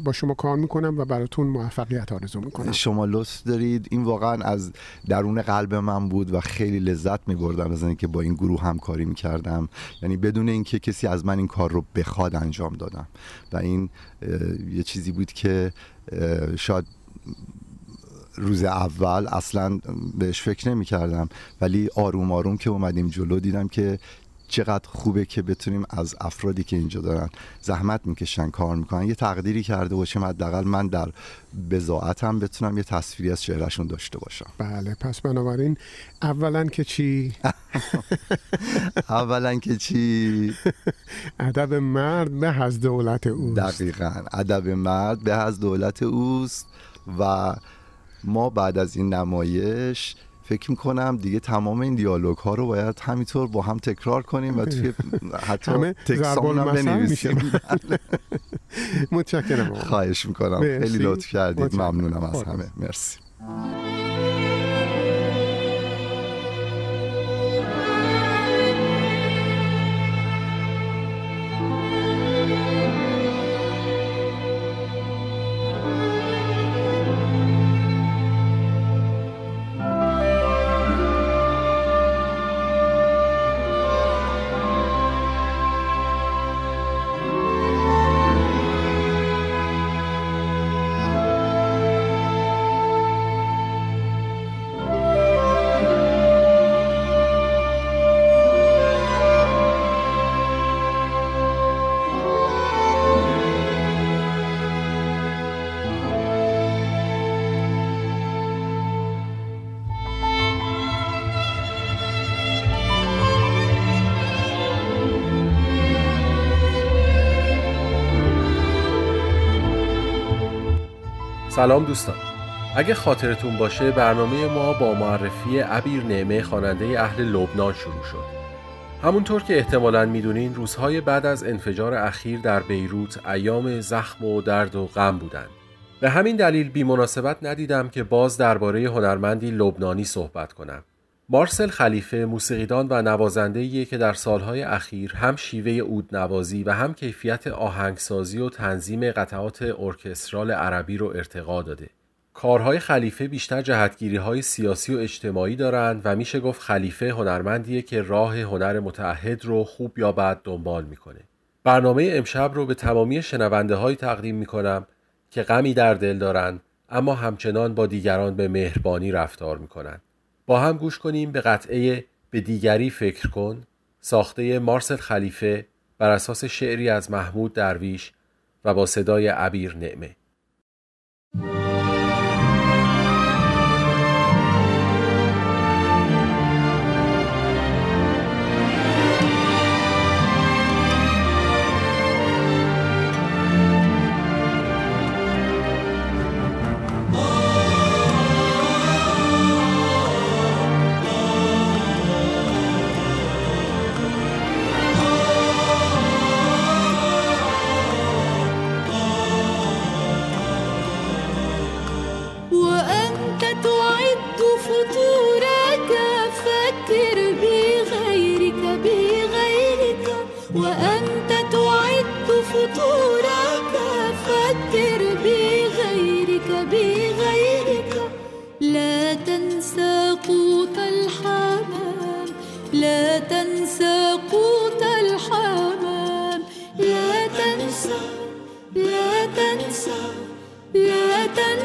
[SPEAKER 3] با شما کار می‌کنم و براتون موفقیت آرزو می‌کنم.
[SPEAKER 27] شما لطف دارید. این واقعا از درون قلب من بود و خیلی لذت میبردم از اینکه با این گروه همکاری می‌کردم. یعنی بدون اینکه کسی از من این کار رو بخواد انجام دادم. و این یه چیزی بود که شاید روز اول اصلا بهش فکر نمی کردم ولی آروم آروم که اومدیم جلو دیدم که چقدر خوبه که بتونیم از افرادی که اینجا دارن زحمت می‌کشن کار می‌کنن. یه تقدیری کرده باشیم حداقل من در بزاعتم بتونم یه تصویری از چهرهشون داشته باشم.
[SPEAKER 3] بله پس بنابراین اولا که چی؟
[SPEAKER 27] اولا که چی؟
[SPEAKER 3] ادب مرد به از دولت اوست.
[SPEAKER 27] دقیقا. ادب مرد به از دولت اوست و ما بعد از این نمایش فکر می‌کنم دیگه تمام این دیالوگ ها رو باید همینطور با هم تکرار کنیم و توی حتی تکسان هم بنویسیم.
[SPEAKER 3] متشکرم.
[SPEAKER 27] خواهش می‌کنم. خیلی لطف کردید. ممنونم از همه. مرسی.
[SPEAKER 28] سلام دوستان. اگه خاطرتون باشه برنامه ما با معرفی عبیر نعمه خواننده اهل لبنان شروع شد. همونطور که احتمالا می‌دونین روزهای بعد از انفجار اخیر در بیروت ایام زخم و درد و غم بودند. به همین دلیل بی مناسبت ندیدم که باز درباره هنرمندی لبنانی صحبت کنم. مارسل خلیفه موسیقیدان و نوازنده‌ایه که در سالهای اخیر هم شیوه اود نوازی و هم کیفیت آهنگسازی و تنظیم قطعات ارکسترال عربی رو ارتقا داده. کارهای خلیفه بیشتر جهتگیری های سیاسی و اجتماعی دارند و میشه گفت خلیفه هنرمندیه که راه هنر متحد رو خوب یا بد دنبال می‌کنه. برنامه امشب رو به تمامی شنونده های تقدیم می‌کنم که غمی در دل دارند اما همچنان با دیگران به مهربانی رفتار می‌کنند. با هم گوش کنیم به قطعه به دیگری فکر کن. ساخته مارسل خلیفه بر اساس شعری از محمود درویش و با صدای عبیر نعمه.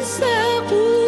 [SPEAKER 29] céu.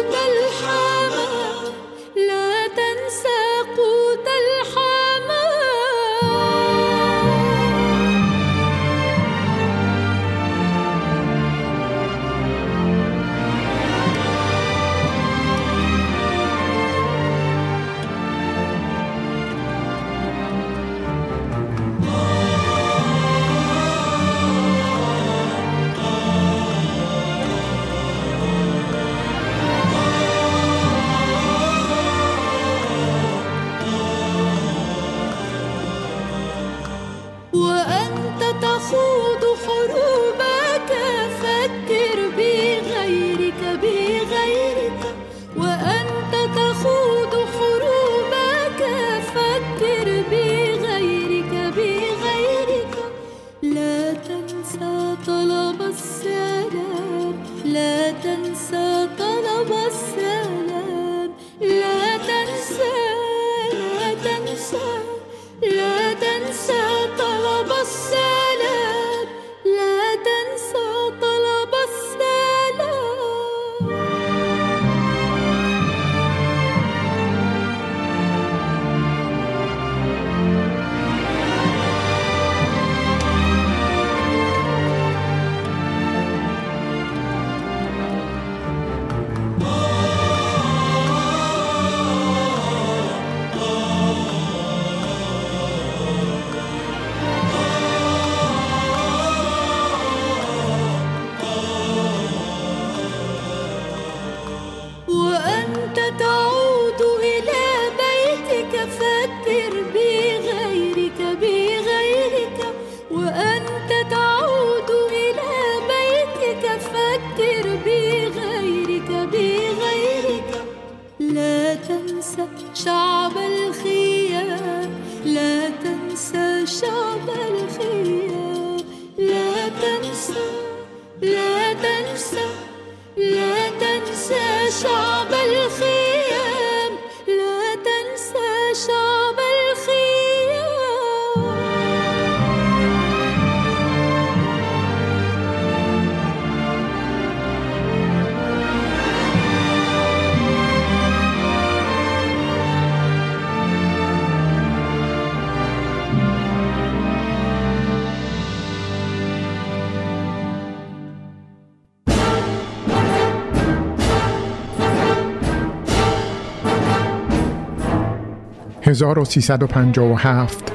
[SPEAKER 3] «1357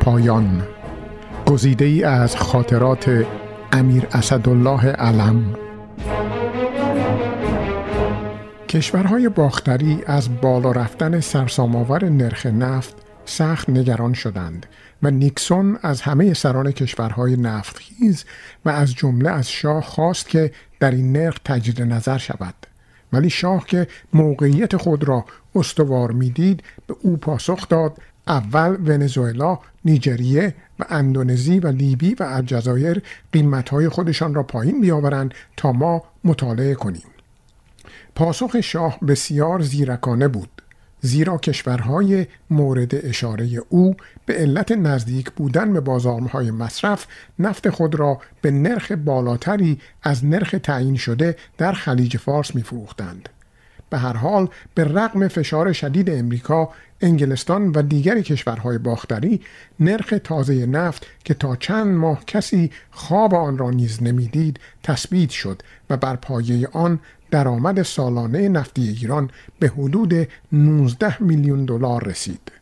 [SPEAKER 3] پایان. گزیده ای از خاطرات امیر اسدالله علم. کشورهای باختری از بالا رفتن سرسام‌آور نرخ نفت سخت نگران شدند و نیکسون از همه سران کشورهای نفتخیز و از جمله از شاه خواست که در این نرخ تجدید نظر شود. ولی شاه که موقعیت خود را استوار می‌دید به او پاسخ داد اول ونزوئلا، نیجریه و اندونزی و لیبی و الجزایر قیمتهای خودشان را پایین بیاورند تا ما مطالعه کنیم. پاسخ شاه بسیار زیرکانه بود زیرا کشورهای مورد اشاره او به علت نزدیک بودن به بازارهای مصرف نفت خود را به نرخ بالاتری از نرخ تعیین شده در خلیج فارس میفروختند. به هر حال به رغم فشار شدید امریکا انگلستان و دیگر کشورهای باختری نرخ تازه نفت که تا چند ماه کسی خواب آن را نیز نمی‌دید تثبیت شد و بر پایه آن درآمد سالانه نفتی ایران به حدود 19 میلیون دلار رسید.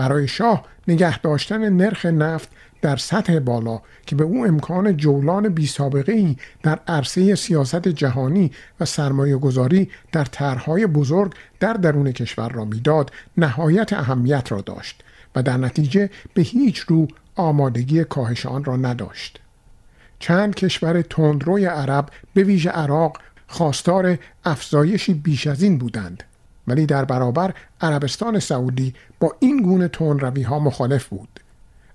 [SPEAKER 3] برای شاه نگه داشتن نرخ نفت در سطح بالا که به او امکان جولان بی سابقه ای در عرصه سیاست جهانی و سرمایه گذاری در طرحهای بزرگ در درون کشور را می‌داد نهایت اهمیت را داشت و در نتیجه به هیچ رو آمادگی کاهش آن را نداشت. چند کشور تندروی عرب به ویژه عراق خواستار افزایشی بیش از این بودند ولی در برابر عربستان سعودی با این گونه تندروی ها مخالف بود.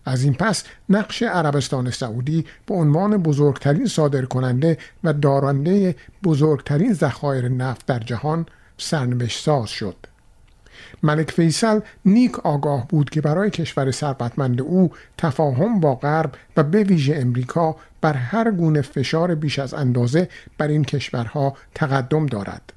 [SPEAKER 3] از این پس نقش عربستان سعودی به عنوان بزرگترین صادر کننده و دارنده بزرگترین ذخایر نفت در جهان سرنوشت ساز شد. ملک فیصل نیک آگاه بود که برای کشور ثروتمند او تفاهم با غرب و به ویژه امریکا بر هر گونه فشار بیش از اندازه بر این کشورها تقدم دارد.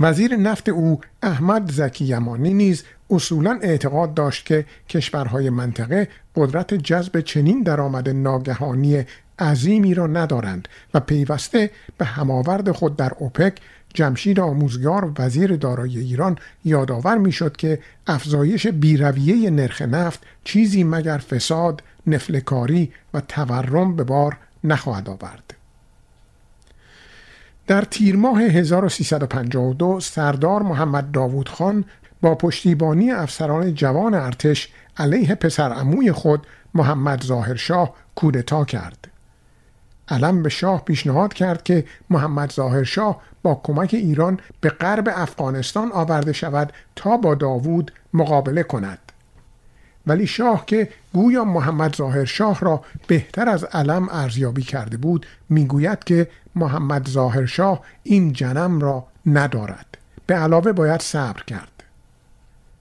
[SPEAKER 3] وزیر نفت او احمد زکی یمانی نیز اصولا اعتقاد داشت که کشورهای منطقه قدرت جذب چنین درآمد ناگهانی عظیمی را ندارند و پیوسته به هماورد خود در اوپک جمشید آموزگار وزیر دارایی ایران یادآور می‌شد که افزایش بیرویه نرخ نفت چیزی مگر فساد، نفلکاری و تورم به بار نخواهد آورد. در تیر ماه 1352 سردار محمد داوود خان با پشتیبانی افسران جوان ارتش علیه پسر عموی خود محمد ظاهرشاه کودتا کرد. علم به شاه پیشنهاد کرد که محمد ظاهرشاه با کمک ایران به غرب افغانستان آورده شود تا با داوود مقابله کند ولی شاه که گویا محمد ظاهر شاه را بهتر از علم ارزیابی کرده بود می‌گوید که محمد ظاهر شاه این جنم را ندارد به علاوه باید صبر کرد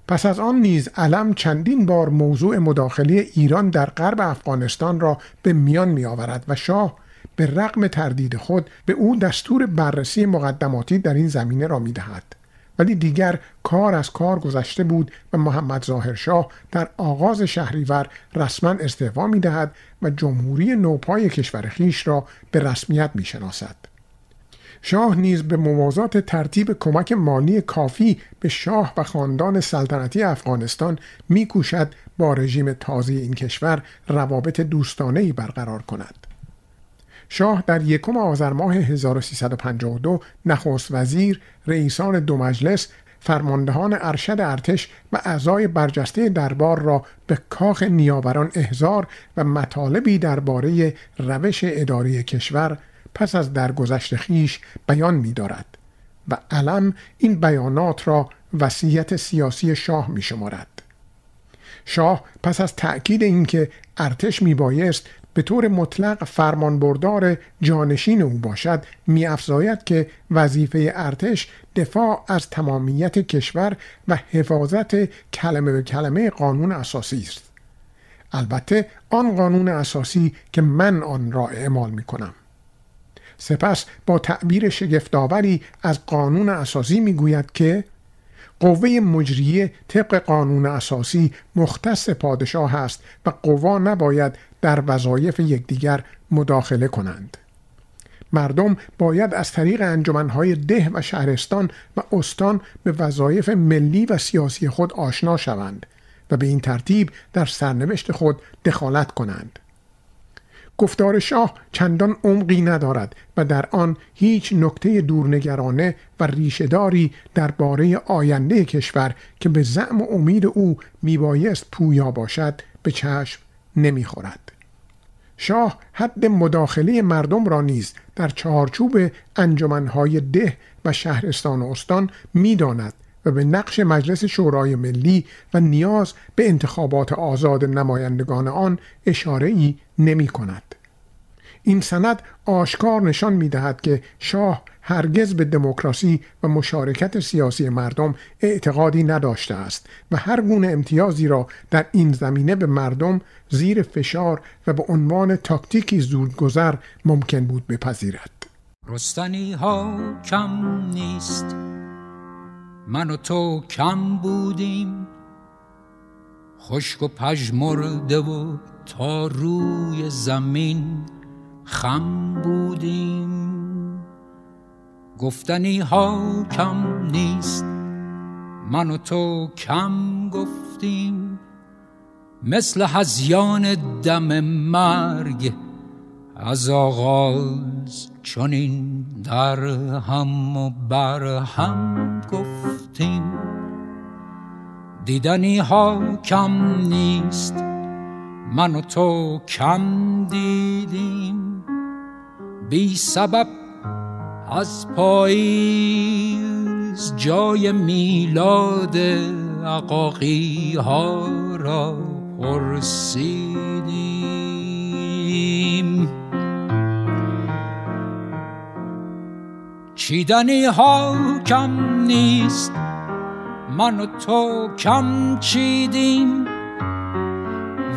[SPEAKER 3] پس از آن نیز علم چندین بار موضوع مداخله ایران در غرب افغانستان را به میان می آورد و شاه به رغم تردید خود به او دستور بررسی مقدماتی در این زمینه را می دهد. ولی دیگر کار از کار گذشته بود و محمد ظاهرشاه در آغاز شهریور رسما استعفا می دهد و جمهوری نوپای کشور خیش را به رسمیت می شناسد. شاه نیز به موازات ترتیب کمک مالی کافی به شاه و خاندان سلطنتی افغانستان میکوشد با رژیم تازه این کشور روابط دوستانه برقرار کند. شاه در یکم آذر ماه 1352 نخست وزیر، رئیسان دو مجلس، فرماندهان ارشد ارتش و اعضای برجسته دربار را به کاخ نیاوران احضار و مطالبی درباره روش اداری کشور پس از درگذشت خیش بیان می دارد و علم این بیانات را وصیت سیاسی شاه می شمارد. شاه پس از تأکید اینکه ارتش می بایست به طور مطلق فرمانبردار جانشین او باشد میافزاید که وظیفه ارتش دفاع از تمامیت کشور و حفاظت کلمه به کلمه قانون اساسی است. البته آن قانون اساسی که من آن را اعمال می کنم سپس با تعبیر شگفتآوری از قانون اساسی می‌گوید که قوه مجریه طبق قانون اساسی مختص پادشاه است و قوا نباید در وظایف یکدیگر مداخله کنند. مردم باید از طریق انجمنهای ده و شهرستان و استان به وظایف ملی و سیاسی خود آشنا شوند و به این ترتیب در سرنوشت خود دخالت کنند. گفتار شاه چندان عمقی ندارد و در آن هیچ نکته دورنگرانه و ریشهداری درباره آینده کشور که به زعم و امید او میبایست پویا باشد به چشم نمی‌خورد. شاه حد مداخله مردم را نیز در چارچوب انجمنهای ده و شهرستان و استان می‌داند و به نقش مجلس شورای ملی و نیاز به انتخابات آزاد نمایندگان آن اشاره ای نمی کند. این سند آشکار نشان می دهد که شاه هرگز به دموکراسی و مشارکت سیاسی مردم اعتقادی نداشته است و هر گونه امتیازی را در این زمینه به مردم زیر فشار و به عنوان تاکتیکی زودگذر ممکن بود بپذیرد.
[SPEAKER 30] رستنی ها کم نیست من و تو کم بودیم خشک و پژمرده و تا روی زمین. خم بودیم. گفتنی ها کم نیست من و تو کم گفتیم. مثل هزیان دم مرگ از آغاز چنین در هم و بر هم گفتیم. دیدنی ها کم نیست من و تو کم دیدیم. بی سبب از پاییز جای میلاد عقاقی ها را پرسیدیم. چیدنی ها کم نیست من و تو کم چیدیم.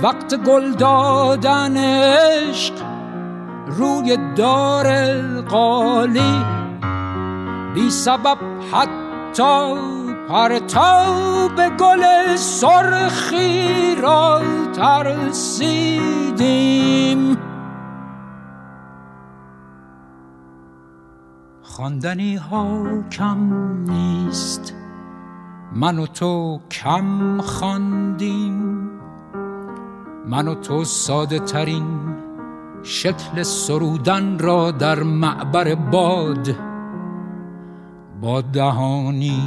[SPEAKER 30] وقت گل دادن عشق روی دار قالی بی سبب حتی پرتاب گل سرخی را ترسیدیم. خواندنی ها کم نیست. من و تو کم خواندیم. من و تو ساده ترین شکل سرودن را در معبر باد با دهانی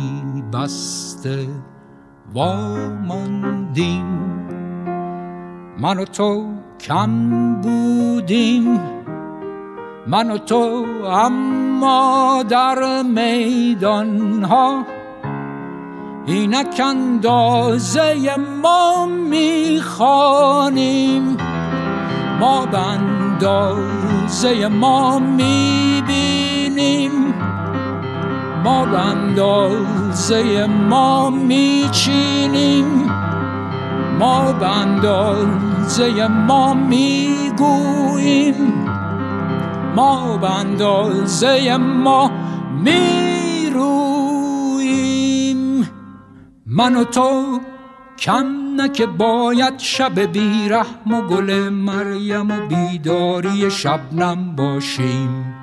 [SPEAKER 30] بسته واماندیم من و تو کم بودیم من و تو اما در میدان ها اینک اندازه ما می‌خوانیم. ما به اندازه ما می‌بینیم. ما به اندازه ما میچینیم. ما به اندازه ما می‌گوییم. ما به اندازه ما می‌رویم. من و تو کم نه که باید شب بیرحم و گل مریم و بیداری شبنم باشیم.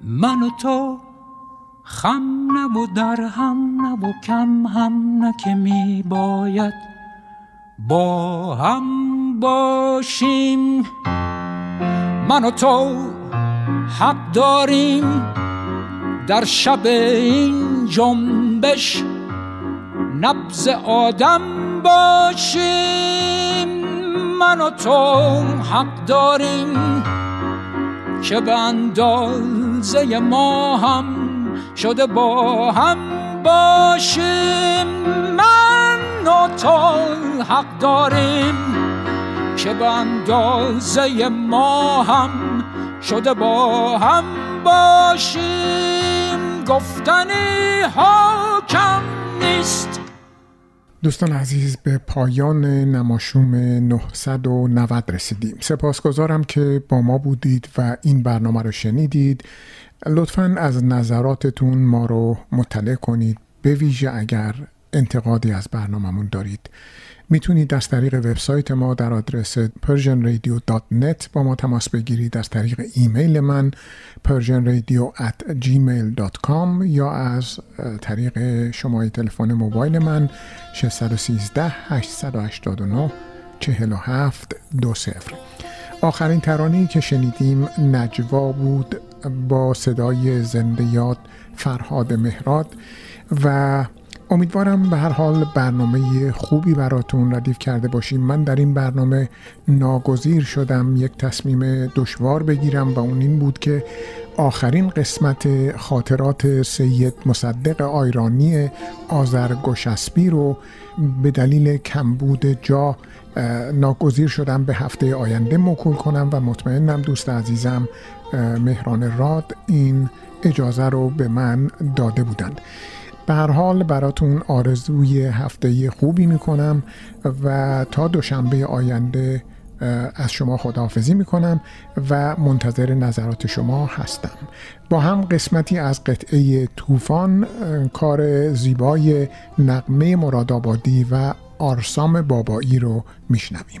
[SPEAKER 30] من و تو خم نه و در هم نه و کم هم نه که می باید با هم باشیم. من و تو حق داریم در شب این جنبش نبز آدم باشیم. من و تو حق داریم که به اندازه ما هم شده با هم باشیم. من و تو حق داریم که به اندازه ما هم شده با هم باشیم. گفتنی ها کم نیست
[SPEAKER 3] دوستان عزیز به پایان نماشوم 990 رسیدیم. سپاسگزارم که با ما بودید و این برنامه رو شنیدید. لطفا از نظراتتون ما رو مطلع کنید. به ویژه اگر انتقادی از برنامهمون دارید. می‌تونید از طریق وبسایت ما در آدرس persianradio.net با ما تماس بگیرید. از طریق ایمیل من persianradio@gmail.com یا از طریق شماره تلفن موبایل من 613 889 47 20 آخرین ترانه‌ای که شنیدیم نجوا بود با صدای زنده یاد فرهاد مهراد و امیدوارم به هر حال برنامه خوبی براتون ردیف کرده باشیم. من در این برنامه ناگزیر شدم یک تصمیم دشوار بگیرم و اون این بود که آخرین قسمت خاطرات سید مصدق آیرانی آزرگوشسبی رو به دلیل کمبود جا ناگزیر شدم به هفته آینده مکول کنم و مطمئنم دوست عزیزم مهران راد این اجازه رو به من داده بودند. به هر حال براتون آرزوی هفته خوبی می‌کنم و تا دوشنبه آینده از شما خداحافظی می‌کنم و منتظر نظرات شما هستم. با هم قسمتی از قطعه طوفان کار زیبای نقمه مرادآبادی و آرسام بابایی رو میشنویم.